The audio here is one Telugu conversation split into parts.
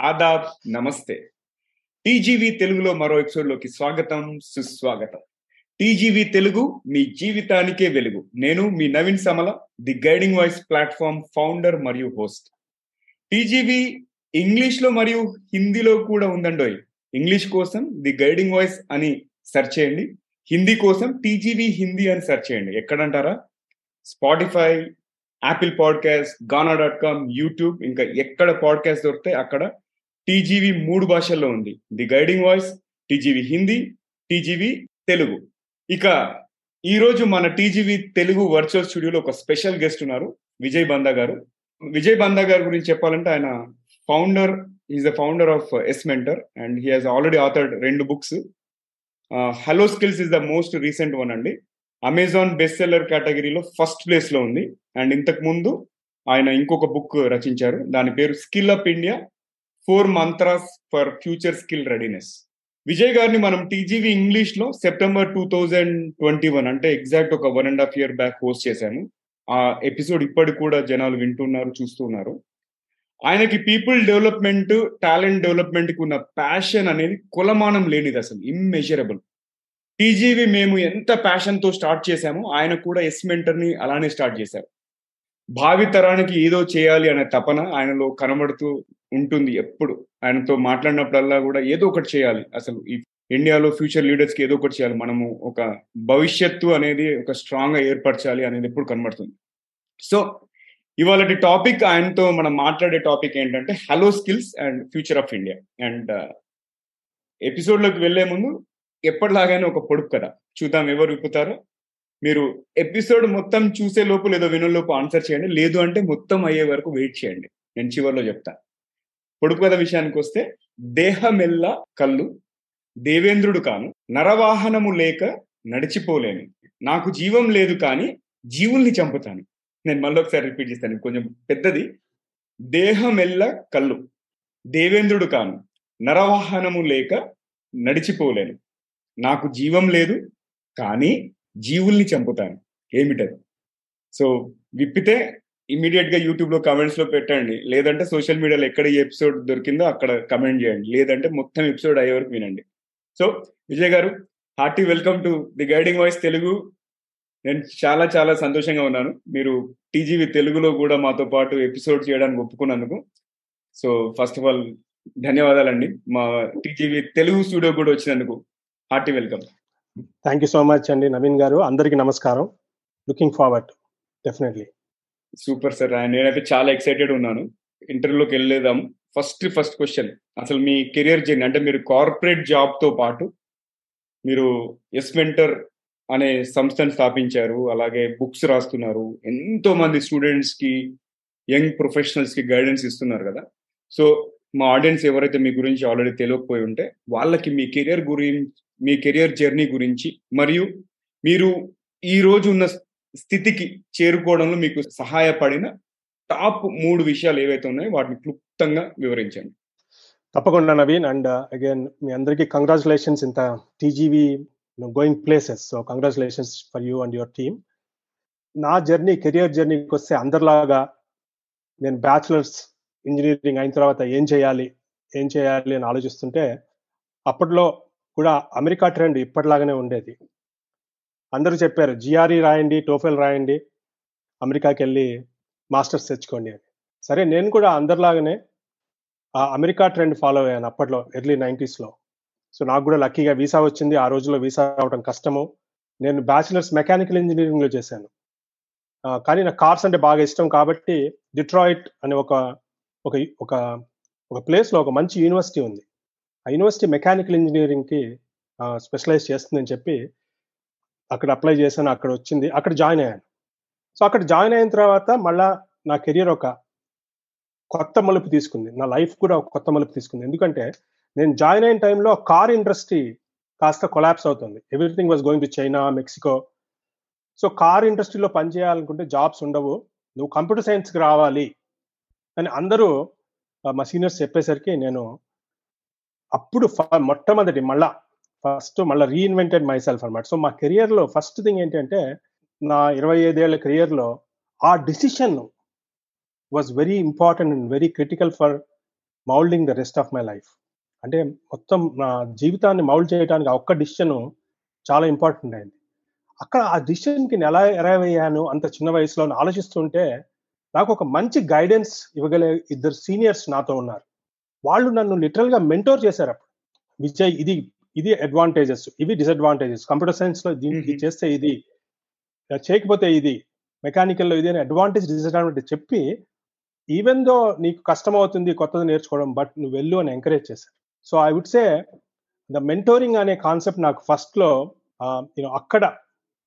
ఆదాబ్ నమస్తే. టీజీవీ తెలుగులో మరో ఎపిసోడ్లోకి స్వాగతం సుస్వాగతం. టీజీవీ తెలుగు మీ జీవితానికే వెలుగు. నేను మీ Naveen Samala the guiding voice platform founder మరియు హోస్ట్. టీజీవీ ఇంగ్లీష్లో మరియు హిందీలో కూడా ఉందండోయ్. ఇంగ్లీష్ కోసం ది గైడింగ్ వాయిస్ అని సెర్చ్ చేయండి. హిందీ కోసం టీజీవీ హిందీ అని సెర్చ్ చేయండి. ఎక్కడంటారా? Spotify Apple podcast Gaana dot com YouTube ఇంకా ఎక్కడ పాడ్కాస్ట్ దొరికితే అక్కడ టీజీవీ మూడు భాషల్లో ఉంది. The guiding voice TGV Hindi TGV Telugu. ఇక ఈ రోజు మన టీజీవీ తెలుగు వర్చువల్ స్టూడియోలో ఒక స్పెషల్ గెస్ట్ ఉన్నారు విజయ్ బందా గారు. విజయ్ బందా గారి గురించి చెప్పాలంటే ఆయన founder is the founder of S mentor and he has already authored రెండు books hello skills is the most recent one అండి. అమెజాన్ బెస్ట్ సెల్లర్ కేటగిరీలో ఫస్ట్ ప్లేస్లో ఉంది. అండ్ ఇంతకు ముందు ఆయన ఇంకొక బుక్ రచించారు. దాని పేరు skill up India four mantras for future skill readiness. Vijay గారిని మనం టీజీవీ ఇంగ్లీష్లో September two thousand twenty one అంటే ఎగ్జాక్ట్ ఒక one and half year back host చేశాము. ఆ ఎపిసోడ్ ఇప్పటికి కూడా జనాలు వింటున్నారు చూస్తున్నారు. ఆయనకి పీపుల్ డెవలప్మెంట్ టాలెంట్ డెవలప్మెంట్కి ఉన్న ప్యాషన్ అనేది కులమానం లేనిది అసలు ఇమ్మెజరబుల్. టీజీవి మేము ఎంత ప్యాషన్తో స్టార్ట్ చేశామో ఆయన కూడా ఎస్ మెంటర్ని అలానే స్టార్ట్ చేశారు. భావి తరానికి ఏదో చేయాలి అనే తపన ఆయనలో కనబడుతూ ఉంటుంది ఎప్పుడు. ఆయనతో మాట్లాడినప్పుడల్లా కూడా ఏదో ఒకటి చేయాలి. అసలు ఈ ఇండియాలో ఫ్యూచర్ లీడర్స్కి ఏదో ఒకటి చేయాలి. మనము ఒక భవిష్యత్తు అనేది ఒక స్ట్రాంగ్గా ఏర్పరచాలి అనేది ఎప్పుడు కనబడుతుంది. సో ఇవాళ టాపిక్ ఆయనతో మనం మాట్లాడే టాపిక్ ఏంటంటే hello skills and future of India. And ఎపిసోడ్లోకి వెళ్ళే ముందు ఎప్పటిలాగానే ఒక పొడుపు కదా చూద్దాం ఎవరు విప్పుతారో. మీరు ఎపిసోడ్ మొత్తం చూసే లోపు లేదో వినలోపు ఆన్సర్ చేయండి. లేదు అంటే మొత్తం అయ్యే వరకు వెయిట్ చేయండి. నేను చివరిలో చెప్తాను పొడుపు కథ విషయానికి వస్తే దేహమెల్ల కళ్ళు దేవేంద్రుడు కాను నరవాహనము లేక నడిచిపోలేను. నాకు జీవం లేదు కానీ జీవుల్ని చంపుతాను. నేను మళ్ళీ ఒకసారి రిపీట్ చేస్తాను కొంచెం పెద్దది. దేహమెల్ల కళ్ళు దేవేంద్రుడు కాను నరవాహనము లేక నడిచిపోలేను. నాకు జీవం లేదు కానీ జీవుల్ని చంపుతాను. ఏమిటది? సో విప్పితే ఇమీడియట్గా యూట్యూబ్లో కమెంట్స్లో పెట్టండి. లేదంటే సోషల్ మీడియాలో ఎక్కడ ఈ ఎపిసోడ్ దొరికిందో అక్కడ కమెంట్ చేయండి. లేదంటే మొత్తం ఎపిసోడ్ అయ్యే వరకు వినండి. సో విజయ్ గారు hearty welcome to the guiding voice Telugu. నేను చాలా చాలా సంతోషంగా ఉన్నాను. మీరు టీజీవి తెలుగులో కూడా మాతో పాటు ఎపిసోడ్ చేయడానికి ఒప్పుకున్నందుకు. సో ఫస్ట్ ఆఫ్ ఆల్ ధన్యవాదాలండి. మా టీజీవి తెలుగు స్టూడియో కూడా వచ్చినందుకు hearty welcome. Thank you so much అండి నవీన్ గారు. అందరికీ నమస్కారం. Looking forward definitely super sir. నేనైతే చాలా ఎక్సైటెడ్ ఉన్నాను. ఇంటర్వ్యూలోకి వెళ్ళేదాం ఫస్ట్ ఫస్ట్ క్వశ్చన్. అసలు మీ కెరియర్ జర్నీ అంటే మీరు కార్పొరేట్ జాబ్తో పాటు మీరు ఎస్ మెంటర్ అనే సంస్థను స్థాపించారు. అలాగే బుక్స్ రాస్తున్నారు. ఎంతో మంది స్టూడెంట్స్కి యంగ్ ప్రొఫెషనల్స్కి గైడెన్స్ ఇస్తున్నారు కదా. సో మా ఆడియన్స్ ఎవరైతే మీ గురించి ఆల్రెడీ తెలియకపోయి ఉంటే వాళ్ళకి మీ కెరియర్ గురించి మీ కెరియర్ జర్నీ గురించి మరియు మీరు ఈ రోజు ఉన్న స్థితికి చేరుకోవడంలో మీకు సహాయపడిన టాప్ మూడు విషయాలు ఏవైతే ఉన్నాయో వాటిని క్లుప్తంగా వివరించండి. తప్పకుండా నవీన్ అండ్ uh, అగైన్ మీ అందరికీ కంగ్రాచులేషన్స్ ఇంత TGV going places so congratulations for you and your team నా జర్నీ కెరియర్ జర్నీకి వస్తే అందరిలాగా నేను బ్యాచులర్స్ ఇంజనీరింగ్ అయిన తర్వాత ఏం చేయాలి ఏం చేయాలి అని ఆలోచిస్తుంటే అప్పట్లో కూడా అమెరికా ట్రెండ్ ఇప్పటిలాగానే ఉండేది. అందరూ చెప్పారు జిఆర్ఈ రాయండి టోఫెల్ రాయండి అమెరికాకి వెళ్ళి మాస్టర్స్ తెచ్చుకోండి అని. సరే నేను కూడా అందరిలాగానే ఆ అమెరికా ట్రెండ్ ఫాలో అయ్యాను అప్పట్లో ఎర్లీ నైంటీస్లో. సో నాకు కూడా లక్కీగా వీసా వచ్చింది. ఆ రోజుల్లో వీసా రావడం కష్టము. నేను బ్యాచిలర్స్ మెకానికల్ ఇంజనీరింగ్లో చేశాను. కానీ నాకు కార్స్ అంటే బాగా ఇష్టం కాబట్టి డిట్రాయిట్ అనే ఒక ఒక ఒక ఒక ప్లేస్లో ఒక మంచి యూనివర్సిటీ ఉంది. ఆ యూనివర్సిటీ మెకానికల్ ఇంజనీరింగ్కి స్పెషలైజ్ చేస్తుందని చెప్పి అక్కడ అప్లై చేశాను అక్కడ వచ్చింది అక్కడ జాయిన్ అయ్యాను. సో అక్కడ జాయిన్ అయిన తర్వాత మళ్ళా నా కెరియర్ ఒక కొత్త మలుపు తీసుకుంది. నా లైఫ్ కూడా ఒక కొత్త మలుపు తీసుకుంది. ఎందుకంటే నేను జాయిన్ అయిన టైంలో కార్ ఇండస్ట్రీ కాస్త కొలాప్స్ అవుతుంది. Everything was going to China Mexico so car ఇండస్ట్రీలో పనిచేయాలనుకుంటే జాబ్స్ ఉండవు. నువ్వు కంప్యూటర్ సైన్స్కి రావాలి అని అందరూ మా సీనియర్స్ చెప్పేసరికి నేను అప్పుడు మొట్టమొదటి మళ్ళా ఫస్ట్ మళ్ళీ రీఇన్వెంటెడ్ మై సెల్ఫ్ అనమాట సో మా కెరియర్లో ఫస్ట్ థింగ్ ఏంటంటే నా ఇరవై ఐదేళ్ళ కెరియర్లో ఆ decision was very important and very critical for moulding the rest of my life అంటే మొత్తం నా జీవితాన్ని మౌల్డ్ చేయడానికి ఆ ఒక్క డిసిషన్ చాలా ఇంపార్టెంట్ అయింది. అక్కడ ఆ డిసిషన్కి ఎలా అరైవ్ అయ్యాను అంత చిన్న వయసులో ఆలోచిస్తుంటే నాకు ఒక మంచి గైడెన్స్ ఇవ్వగలిగే ఇద్దరు సీనియర్స్ నాతో ఉన్నారు. వాళ్ళు నన్ను లిటరల్గా మెంటోర్ చేశారు అప్పుడు. విజయ్ ఇది ఇది అడ్వాంటేజెస్ ఇవి డిసడ్వాంటేజెస్ కంప్యూటర్ సైన్స్లో దీనికి. చేస్తే ఇది చేయకపోతే ఇది మెకానికల్లో ఇది అని అడ్వాంటేజ్ డిసడ్వాంటేజ్ చెప్పి ఈవెన్ దో నీకు కష్టం అవుతుంది కొత్తది నేర్చుకోవడం బట్ నువ్వు వెళ్ళు అని ఎంకరేజ్ చేశారు. So I would say the mentoring అనే కాన్సెప్ట్ నాకు ఫస్ట్లో యూనో అక్కడ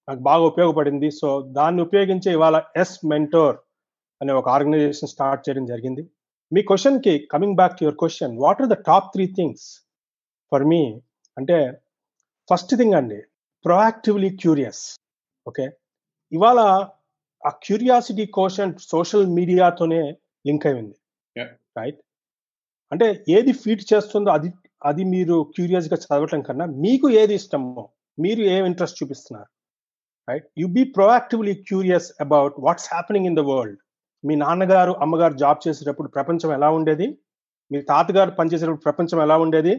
నాకు బాగా ఉపయోగపడింది. సో దాన్ని ఉపయోగించి ఇవాళ ఎస్ మెంటోర్ అనే ఒక ఆర్గనైజేషన్ స్టార్ట్ చేయడం జరిగింది. మీ క్వశ్చన్కి coming back to your question what are the top three things for మీ అంటే ఫస్ట్ థింగ్ అండి ప్రొయాక్టివ్లీ క్యూరియస్ ఓకే ఇవాళ ఆ క్యూరియాసిటీ క్వశ్చన్ సోషల్ మీడియాతోనే లింక్ అయింది Yeah. రైట్ అంటే ఏది ఫీడ్ చేస్తుందో అది అది మీరు క్యూరియస్గా చదవటం కన్నా మీకు ఏది ఇష్టమో మీరు ఏం ఇంట్రెస్ట్ చూపిస్తున్నారు? Right you be proactively curious about what's happening in the world మీ నాన్నగారు అమ్మగారు జాబ్ చేసేటప్పుడు ప్రపంచం ఎలా ఉండేది? మీ తాతగారు పనిచేసేటప్పుడు ప్రపంచం ఎలా ఉండేది?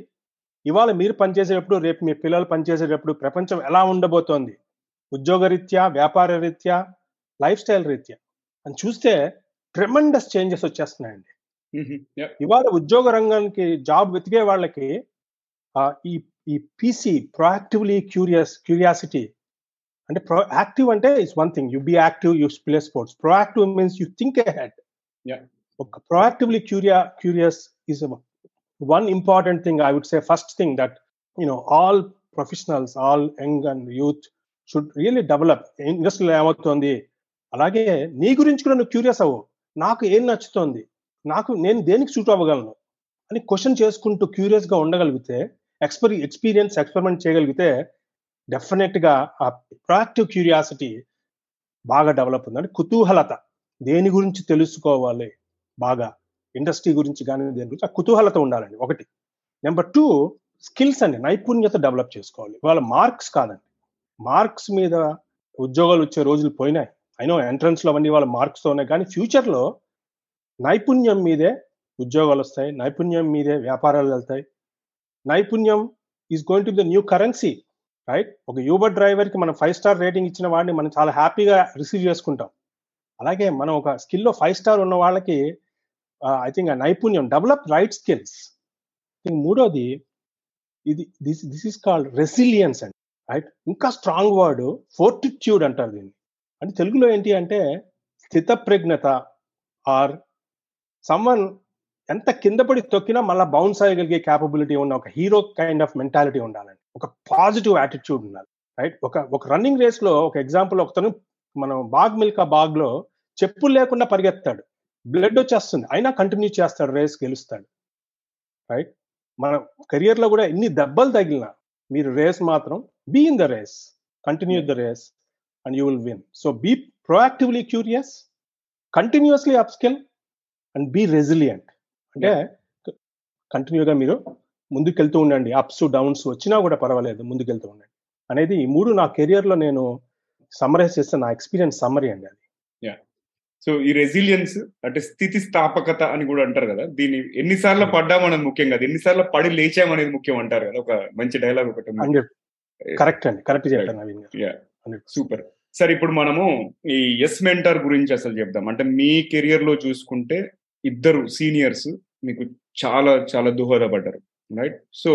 ఇవాళ మీరు పనిచేసేటప్పుడు రేపు మీ పిల్లలు పనిచేసేటప్పుడు ప్రపంచం ఎలా ఉండబోతోంది? ఉద్యోగరీత్యా వ్యాపార రీత్యా లైఫ్ స్టైల్ రీత్యా? అని చూస్తే ట్రెమండస్ చేంజెస్ వచ్చేస్తున్నాయండి. ఇవాళ ఉద్యోగ రంగానికి జాబ్ వెతికే వాళ్ళకి ఈ ఈ పీసీ ప్రొయాక్టివ్లీ క్యూరియస్ క్యూరియాసిటీ అంటే ప్రో యాక్టివ్ అంటే it's one thing. You be active you play sports. Proactive means you think head. Yeah. ఒక proactively క్యూరియా curious one one important thing I say, first first thing that know all professionals all young and youth should really develop ఇండస్ట్రీలో ఏమవుతోంది? అలాగే నీ గురించి కూడా నువ్వు క్యూరియస్ అవ్వు. నాకు ఏం నచ్చుతోంది? నాకు నేను దేనికి సూట్ అవ్వగలను? అని క్వశ్చన్ చేసుకుంటూ క్యూరియస్గా ఉండగలిగితే ఎక్స్పరి ఎక్స్పీరియన్స్ ఎక్స్పెరిమెంట్ చేయగలిగితే డెఫినెట్గా ఆ ప్రాక్టివ్ క్యూరియాసిటీ బాగా డెవలప్ ఉంది అంటే కుతూహలత దేని గురించి తెలుసుకోవాలి? బాగా. ఇండస్ట్రీ గురించి కానీ దేని గురించి ఆ కుతూహలత ఉండాలండి. ఒకటి. నెంబర్ టూ స్కిల్స్ అండి నైపుణ్యత డెవలప్ చేసుకోవాలి. వాళ్ళ మార్క్స్ కాదండి. మార్క్స్ మీద ఉద్యోగాలు వచ్చే రోజులు పోయినాయి. అయినో ఎంట్రన్స్లో అవన్నీ వాళ్ళ మార్క్స్తో ఉన్నాయి. కానీ ఫ్యూచర్లో నైపుణ్యం మీదే ఉద్యోగాలు వస్తాయి. నైపుణ్యం మీదే వ్యాపారాలు వెళ్తాయి. నైపుణ్యం is going to the new currency right ఒక యూబర్ డ్రైవర్కి మనం ఫైవ్ స్టార్ రేటింగ్ ఇచ్చిన వాడిని మనం చాలా హ్యాపీగా రిసీవ్ చేసుకుంటాం. అలాగే మనం ఒక స్కిల్లో ఫైవ్ స్టార్ ఉన్న వాళ్ళకి ఐ థింక్ ఆ నైపుణ్యం డెవలప్ రైట్ స్కిల్స్ థింక్ మూడోది ఇది this this is called resilience అండి రైట్ ఇంకా స్ట్రాంగ్ వర్డ్ ఫోర్టిట్యూడ్ అంటారు దీన్ని. అంటే తెలుగులో ఏంటి అంటే స్థితప్రజ్ఞత ఆర్ సమ్వన్ ఎంత కింద పడి తొక్కినా మళ్ళీ బౌన్స్ అయ్యగలిగే క్యాపబిలిటీ ఉన్న ఒక హీరో కైండ్ ఆఫ్ మెంటాలిటీ ఉండాలండి. ఒక పాజిటివ్ యాటిట్యూడ్ ఉండాలి రైట్ ఒక ఒక రన్నింగ్ రేస్లో ఒక ఎగ్జాంపుల్ ఒకతను మనం బాగ్ మిల్కా బాగ్లో చెప్పులు లేకుండా పరిగెత్తాడు. బ్లడ్ వచ్చేస్తుంది. అయినా కంటిన్యూ చేస్తాడు రేస్ గెలుస్తాడు. రైట్? మన కెరియర్లో కూడా ఎన్ని దెబ్బలు తగిలినా మీరు రేస్ మాత్రం be in the race continue the race and you will win. So be proactively curious continuously up skill and be resilient. అంటే కంటిన్యూగా మీరు ముందుకెళ్తూ ఉండండి. అప్స్ డౌన్స్ వచ్చినా కూడా పర్వాలేదు ముందుకెళ్తూ ఉండండి. అనేది ఈ మూడు నా కెరియర్లో నేను సమ్మరైజ్ చేస్తే నా ఎక్స్పీరియన్స్ సమ్మరీ అండి అది. సో ఈ రెసిలియన్స్ అంటే స్థితి స్థాపకత అని కూడా అంటారు కదా దీన్ని ఎన్నిసార్లు పడ్డామనేది ముఖ్యం కదా. ఎన్నిసార్లు పడి లేచామనేది ముఖ్యం అంటారు కదా ఒక మంచి డైలాగ్ ఒకటి కరెక్ట్ అండి కరెక్ట్ చెప్పాను సూపర్ సరే ఇప్పుడు మనము ఈ ఎస్ మెంటర్ గురించి అసలు చెప్దాం. అంటే మీ కెరియర్లో చూసుకుంటే ఇద్దరు సీనియర్స్ మీకు చాలా చాలా దోహదపడ్డారు. Right so.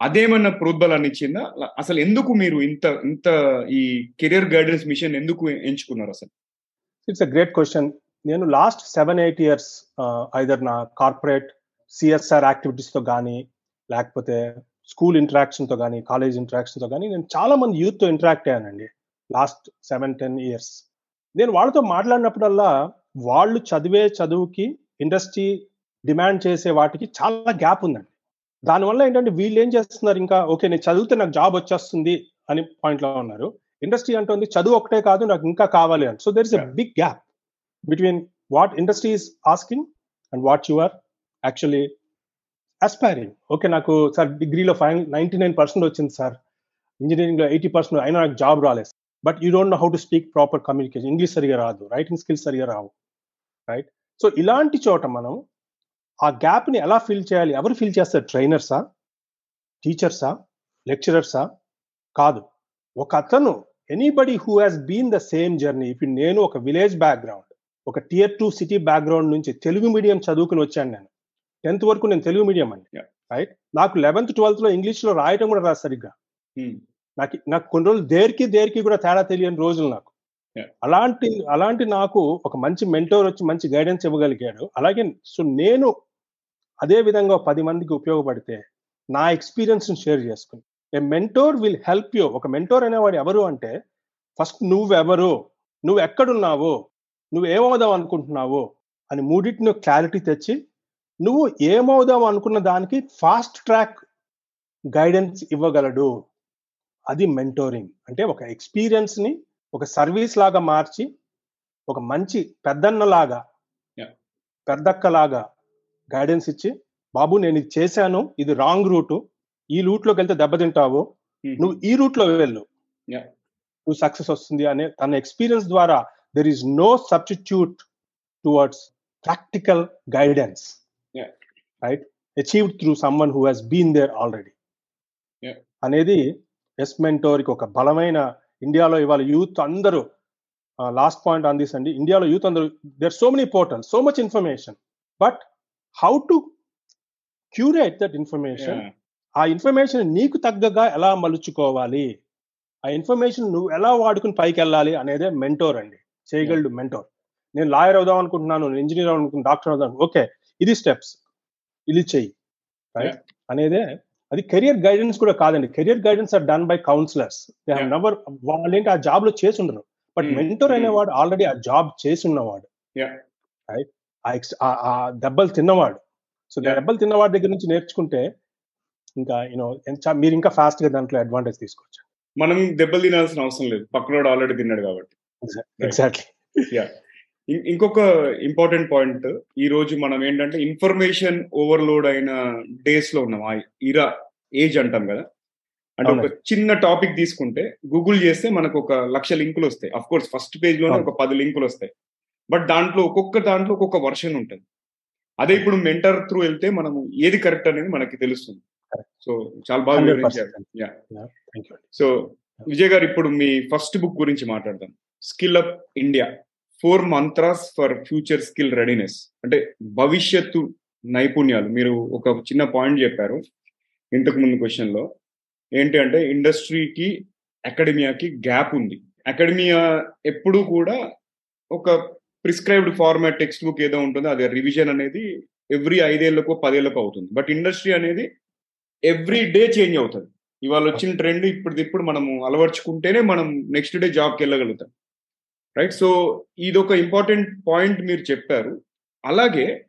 అదేమన్నా ప్రోద్బలాన్ని ఇచ్చిందా? అసలు ఎందుకు మీరు ఇంత ఇంత ఈ కెరియర్ గైడెన్స్ మిషన్ ఎందుకు ఎంచుకున్నారు అసలు? ఇట్స్ అ గ్రేట్ క్వశ్చన్ నేను last seven eight years either నా కార్పొరేట్ సిఎస్ఆర్ యాక్టివిటీస్తో కానీ లేకపోతే స్కూల్ ఇంటరాక్షన్తో కానీ కాలేజ్ ఇంటరాక్షన్తో కానీ నేను చాలా మంది యూత్తో ఇంటరాక్ట్ అయ్యానండి. లాస్ట్ సెవెన్ టెన్ ఇయర్స్ నేను వాళ్ళతో మాట్లాడినప్పుడల్లా వాళ్ళు చదివే చదువుకి ఇండస్ట్రీ డిమాండ్ చేసే వాటికి చాలా గ్యాప్ ఉందండి. దానివల్ల ఏంటంటే వీళ్ళు ఏం చేస్తున్నారు? ఇంకా ఓకే నేను చదివితే నాకు జాబ్ వచ్చేస్తుంది అని పాయింట్లో ఉన్నారు. ఇండస్ట్రీ అంటుంది చదువు ఒకటే కాదు నాకు ఇంకా కావాలి అని. So there is Yeah. Big gap between what industry is asking and what you are actually aspiring okay నాకు సార్ డిగ్రీలో ఫైవ్ నైన్టీ నైన్ పర్సెంట్ వచ్చింది సార్. ఇంజనీరింగ్లో ఎయిటీ పర్సెంట్ అయినా నాకు జాబ్ రాలేదు. But you don't know how to speak proper communication English సరిగా రాదు. రైటింగ్ స్కిల్స్ సరిగా రావు. రైట్ సో ఇలాంటి చోట మనం ఆ గ్యాప్ని ఎలా ఫిల్ చేయాలి? ఎవరు ఫిల్ చేస్తారు? ట్రైనర్సా టీచర్సా లెక్చరర్సా కాదు. ఒక అతను anybody who has been the same journey ఇప్పుడు నేను ఒక విలేజ్ బ్యాక్గ్రౌండ్ ఒక టియర్ టూ సిటీ బ్యాక్గ్రౌండ్ నుంచి తెలుగు మీడియం చదువుకుని వచ్చాను నేను టెన్త్ వరకు నేను తెలుగు మీడియం అండి. రైట్ నాకు లెవెన్త్ ట్వెల్త్లో ఇంగ్లీష్లో రాయటం కూడా రాదు సరిగ్గా Hmm. నాకు నాకు కొన్ని రోజులు దేనికి దేనికి కూడా తేడా తెలియని రోజులు నాకు. అలాంటి అలాంటి నాకు ఒక మంచి మెంటోర్ వచ్చి మంచి గైడెన్స్ ఇవ్వగలిగాడు అలాగే సో నేను అదే విధంగా పది మందికి ఉపయోగపడితే నా ఎక్స్పీరియన్స్ షేర్ చేసుకుని a mentor will help you ఒక మెంటోర్ అనేవాడు ఎవరు అంటే ఫస్ట్ నువ్వెవరు? నువ్వు ఎక్కడున్నావు? నువ్వు ఏమవుదాం అనుకుంటున్నావు? అని మూడింటిని క్లారిటీ తెచ్చి నువ్వు ఏమవుదాం అనుకున్న దానికి ఫాస్ట్ ట్రాక్ గైడెన్స్ ఇవ్వగలడు. అది మెంటోరింగ్ అంటే ఒక ఎక్స్పీరియన్స్ని ఒక సర్వీస్ లాగా మార్చి ఒక మంచి పెద్దన్నలాగా. పెద్దక్కలాగా గైడెన్స్ ఇచ్చి బాబు నేను ఇది చేశాను. ఇది రాంగ్ రూట్. ఈ రూట్లోకి వెళ్తే దెబ్బతింటావు. నువ్వు ఈ రూట్లో వెళ్ళు. నువ్వు సక్సెస్ వస్తుంది అనే తన ఎక్స్పీరియన్స్ ద్వారా there is no substitute towards practical guidance. Right achieved through someone who has been there already. అనేది ఎస్ మెంటోర్కి ఒక బలమైన ఇండియాలో ఇవాళ యూత్ అందరూ లాస్ట్ పాయింట్ ఆన్ దిస్ అండి ఇండియాలో యూత్ అందరూ there so many portal so much information but how to curate that information. ఆ ఇన్ఫర్మేషన్ నీకు తగ్గగా ఎలా మలుచుకోవాలి? ఆ ఇన్ఫర్మేషన్ నువ్వు ఎలా వాడుకుని పైకి వెళ్ళాలి అనేదే మెంటోర్ అండి. చేయగలడు మెంటోర్. నేను లాయర్ అవుదాం అనుకుంటున్నాను నేను ఇంజనీర్ అనుకుంటున్నాను డాక్టర్ అవుదాం ఓకే ఇది స్టెప్స్. ఇది చెయ్యి. రైట్? అనేదే అది కెరియర్ గైడెన్స్ కూడా కాదండి. Career guidance are done by counsellors. They have. Never వాళ్ళేంటి ఆ జాబ్లో చేసి ఉండరు బట్ Hmm. Mentor Hmm. అనేవాడు ఆల్రెడీ ఆ జాబ్ చేసి ఉన్నవాడు. రైట్? ఆ దెబ్బలు తిన్నవాడు. సో. దెబ్బలు తిన్నవాడి దగ్గర నుంచి నేర్చుకుంటే ఇంకా యూనో మీరు ఇంకా ఫాస్ట్గా దాంట్లో అడ్వాంటేజ్ తీసుకోవచ్చు. మనం దెబ్బలు తినాల్సిన అవసరం లేదు. పక్కనోడు ఆల్రెడీ తిన్నాడు కాబట్టి. ఎగ్జాక్ట్లీ ఇంకొక ఇంపార్టెంట్ పాయింట్ ఈ రోజు మనం ఏంటంటే ఇన్ఫర్మేషన్ ఓవర్లోడ్ అయిన డేస్లో ఉన్నాం. ఆ ఇరా ఏజ్ అంటాం కదా. అంటే ఒక. చిన్న టాపిక్ తీసుకుంటే గూగుల్ చేస్తే మనకు ఒక లక్ష లింకులు వస్తాయి. అఫ్ కోర్స్ ఫస్ట్ పేజ్లోనే. ఒక పది లింకులు వస్తాయి. బట్ దాంట్లో ఒక్కొక్క దాంట్లో ఒక్కొక్క వర్షన్ ఉంటుంది. అదే ఇప్పుడు మెంటర్ త్రూ వెళ్తే మనము ఏది కరెక్ట్ అనేది మనకి తెలుస్తుంది. సో చాలా బాగా వివరించారు. సో విజయ్ గారు ఇప్పుడు మీ ఫస్ట్ బుక్ గురించి మాట్లాడదాం. Skill up India four mantras for future skill readiness అంటే భవిష్యత్తు నైపుణ్యాలు. మీరు ఒక చిన్న పాయింట్ చెప్పారు ఇంతకు ముందు క్వశ్చన్లో. ఏంటి అంటే ఇండస్ట్రీకి అకాడమియాకి గ్యాప్ ఉంది. అకాడమియా ఎప్పుడూ కూడా ఒక ప్రిస్క్రైబ్డ్ ఫార్మాట్ టెక్స్ట్ బుక్ ఏదో ఉంటుందో. అది రివిజన్ అనేది ఎవ్రీ ఐదేళ్ళకు పదేళ్ళకు అవుతుంది. బట్ ఇండస్ట్రీ అనేది ఎవ్రీ డే చేంజ్ అవుతుంది. ఇవాళ వచ్చిన ట్రెండ్ ఇప్పుడు ఇప్పుడు మనము అలవర్చుకుంటేనే మనం నెక్స్ట్ డే జాబ్కి వెళ్ళగలుగుతాం. రైట్? సో ఇది ఒక ఇంపార్టెంట్ పాయింట్ మీరు చెప్పారు. అలాగే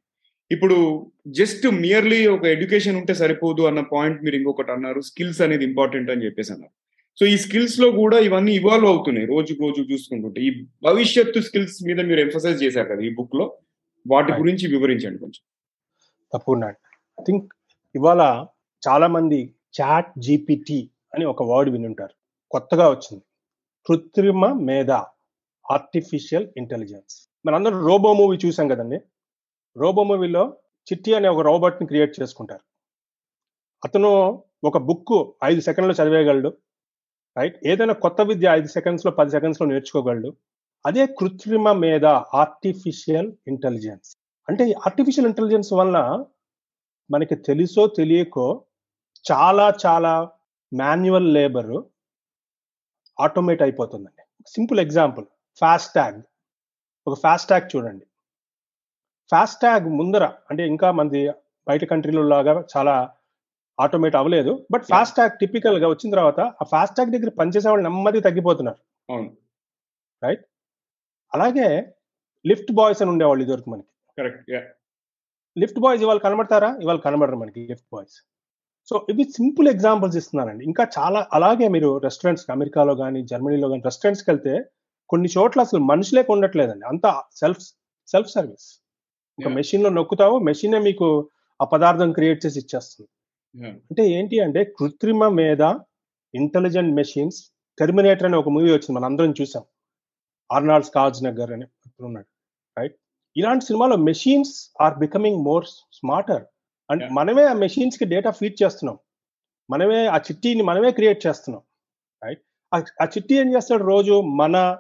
ఇప్పుడు జస్ట్ మియర్లీ ఒక ఎడ్యుకేషన్ ఉంటే సరిపోదు అన్న పాయింట్ మీరు ఇంకొకటి అన్నారు. స్కిల్స్ అనేది ఇంపార్టెంట్ అని చెప్పేసి అన్నారు. సో ఈ స్కిల్స్లో కూడా ఇవన్నీ ఇవాల్వ్ అవుతున్నాయి రోజు రోజు చూసుకుంటుంటే. ఈ భవిష్యత్తు స్కిల్స్ మీద మీరు ఎంఫసైజ్ చేశారు కదా ఈ బుక్లో వాటి. గురించి వివరించండి కొంచెం. తప్పకుండా ఐ థింక్ ఇవాళ చాలా మంది చాట్ జీపీటీ అని ఒక వర్డ్ వినుంటారు. కొత్తగా వచ్చింది. కృత్రిమ మేధ ఆర్టిఫిషియల్ ఇంటెలిజెన్స్. మనందరం రోబో మూవీ చూసాం కదండి? రోబో మూవీలో చిట్టి అనే ఒక రోబోట్ని క్రియేట్ చేసుకుంటారు. అతను ఒక బుక్ ఐదు సెకండ్లో చదివేయగలడు. రైట్? ఏదైనా కొత్త విద్య ఐదు సెకండ్స్లో పది సెకండ్స్లో నేర్చుకోగలడు. అదే కృత్రిమ మీద ఆర్టిఫిషియల్ ఇంటెలిజెన్స్. అంటే ఆర్టిఫిషియల్ ఇంటెలిజెన్స్ వల్ల మనకి తెలుసో తెలియకో చాలా చాలా మాన్యువల్ లేబర్ ఆటోమేట్ అయిపోతుందండి. Simple example FASTag. ఒక ఫాస్ట్ ట్యాగ్ చూడండి. ఫాస్ట్ ట్యాగ్ ముందర అంటే ఇంకా మంది బయట కంట్రీలో లాగా చాలా ఆటోమేట్ అవ్వలేదు బట్ ఫాస్ట్ ట్యాగ్ టిపికల్గా వచ్చిన తర్వాత ఆ ఫాస్ట్ ట్యాగ్ దగ్గర పనిచేసే వాళ్ళు నెమ్మది తగ్గిపోతున్నారు. అవును. అలాగే లిఫ్ట్ బాయ్స్ అని ఉండేవాళ్ళు ఇదివరకు మనకి. లిఫ్ట్ బాయ్స్ ఇవాళ కనబడతారా? ఇవాళ కనబడరు మనకి లిఫ్ట్ బాయ్స్. సో ఇవి సింపుల్ ఎగ్జాంపుల్స్ ఇస్తున్నానండి ఇంకా చాలా అలాగే మీరు రెస్టారెంట్స్ అమెరికాలో కానీ జర్మనీలో కానీ రెస్టారెంట్స్కి వెళ్తే కొన్ని చోట్ల అసలు మనుషులే ఉండట్లేదండి అంతా సెల్ఫ్ సెల్ఫ్ సర్వీస్ ఒక Yeah. మెషిన్లో నొక్కుతావు మెషినే మీకు ఆ పదార్థం క్రియేట్ చేసి ఇచ్చేస్తుంది. అంటే ఏంటి అంటే కృత్రిమ మీద ఇంటెలిజెంట్ మెషిన్స్ టెర్మినేటర్ అనే ఒక మూవీ వచ్చింది మన అందరం చూసాం. ఆర్నాల్డ్ స్కాజ్ నగర్ అని ఉన్నాడు రైట్ ఇలాంటి సినిమాలో machines are becoming more smarter Yeah. మనమే ఆ మెషిన్స్కి డేటా ఫీడ్ చేస్తున్నాం. మనమే ఆ చిట్టీని మనమే క్రియేట్ చేస్తున్నాం. రైట్ ఆ చిట్టి ఏం చేస్తాడు రోజు? మన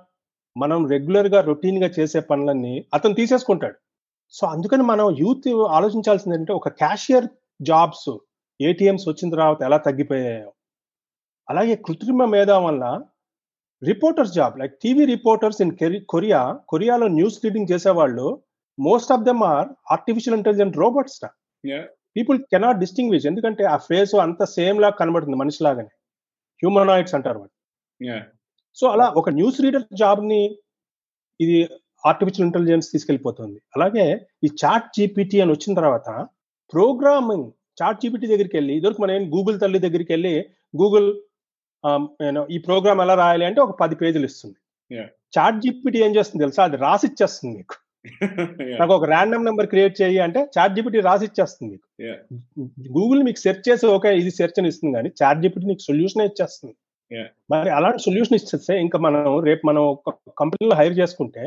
మనం రెగ్యులర్గా రొటీన్గా చేసే పనులన్నీ అతను తీసేసుకుంటాడు. సో అందుకని మనం యూత్ ఆలోచించాల్సింది ఏంటంటే ఒక క్యాషియర్ జాబ్స్ ఏటీఎంస్ వచ్చిన తర్వాత ఎలా తగ్గిపోయాయో. అలాగే కృత్రిమ మేధ వల్ల reporters job like TV reporters in Korea కొరియాలో న్యూస్ రీడింగ్ చేసేవాళ్ళు most of them are artificial intelligent robots. People cannot distinguish ఎందుకంటే ఆ ఫేస్ అంత సేమ్ లాగా కనబడుతుంది మనిషిలాగానే హ్యూమనాయిడ్స్ అంటారు. సో అలా ఒక న్యూస్ రీడర్ జాబ్ని ఇది ఆర్టిఫిషియల్ ఇంటెలిజెన్స్ తీసుకెళ్ళిపోతుంది అలాగే ఈ చాట్ జీపీటీ అని వచ్చిన తర్వాత ప్రోగ్రామింగ్ చాట్ జీపీటీ దగ్గరికి వెళ్ళి ఇదివరకు మనం గూగుల్ తల్లి దగ్గరికి వెళ్ళి గూగుల్ ఈ ప్రోగ్రామ్ ఎలా రాయాలి అంటే ఒక పది పేజీలు ఇస్తుంది. చాట్ జీపీటీ ఏం చేస్తుంది తెలుసా అది రాసి ఇచ్చేస్తుంది మీకు. నాకు ఒక ర్యాండమ్ నెంబర్ క్రియేట్ చేయి అంటే చాట్ జీపీటీ రాసి ఇచ్చేస్తుంది మీకు. గూగుల్ మీకు సెర్చ్ చేసి ఓకే ఇది సెర్చ్ అని ఇస్తుంది కానీ చాట్ జీపీటీ నీకు సొల్యూషన్ ఇచ్చేస్తుంది. మరి అలాంటి సొల్యూషన్ ఇచ్చేస్తే ఇంకా మనం రేపు మనం ఒక కంపెనీలో హైర్ చేసుకుంటే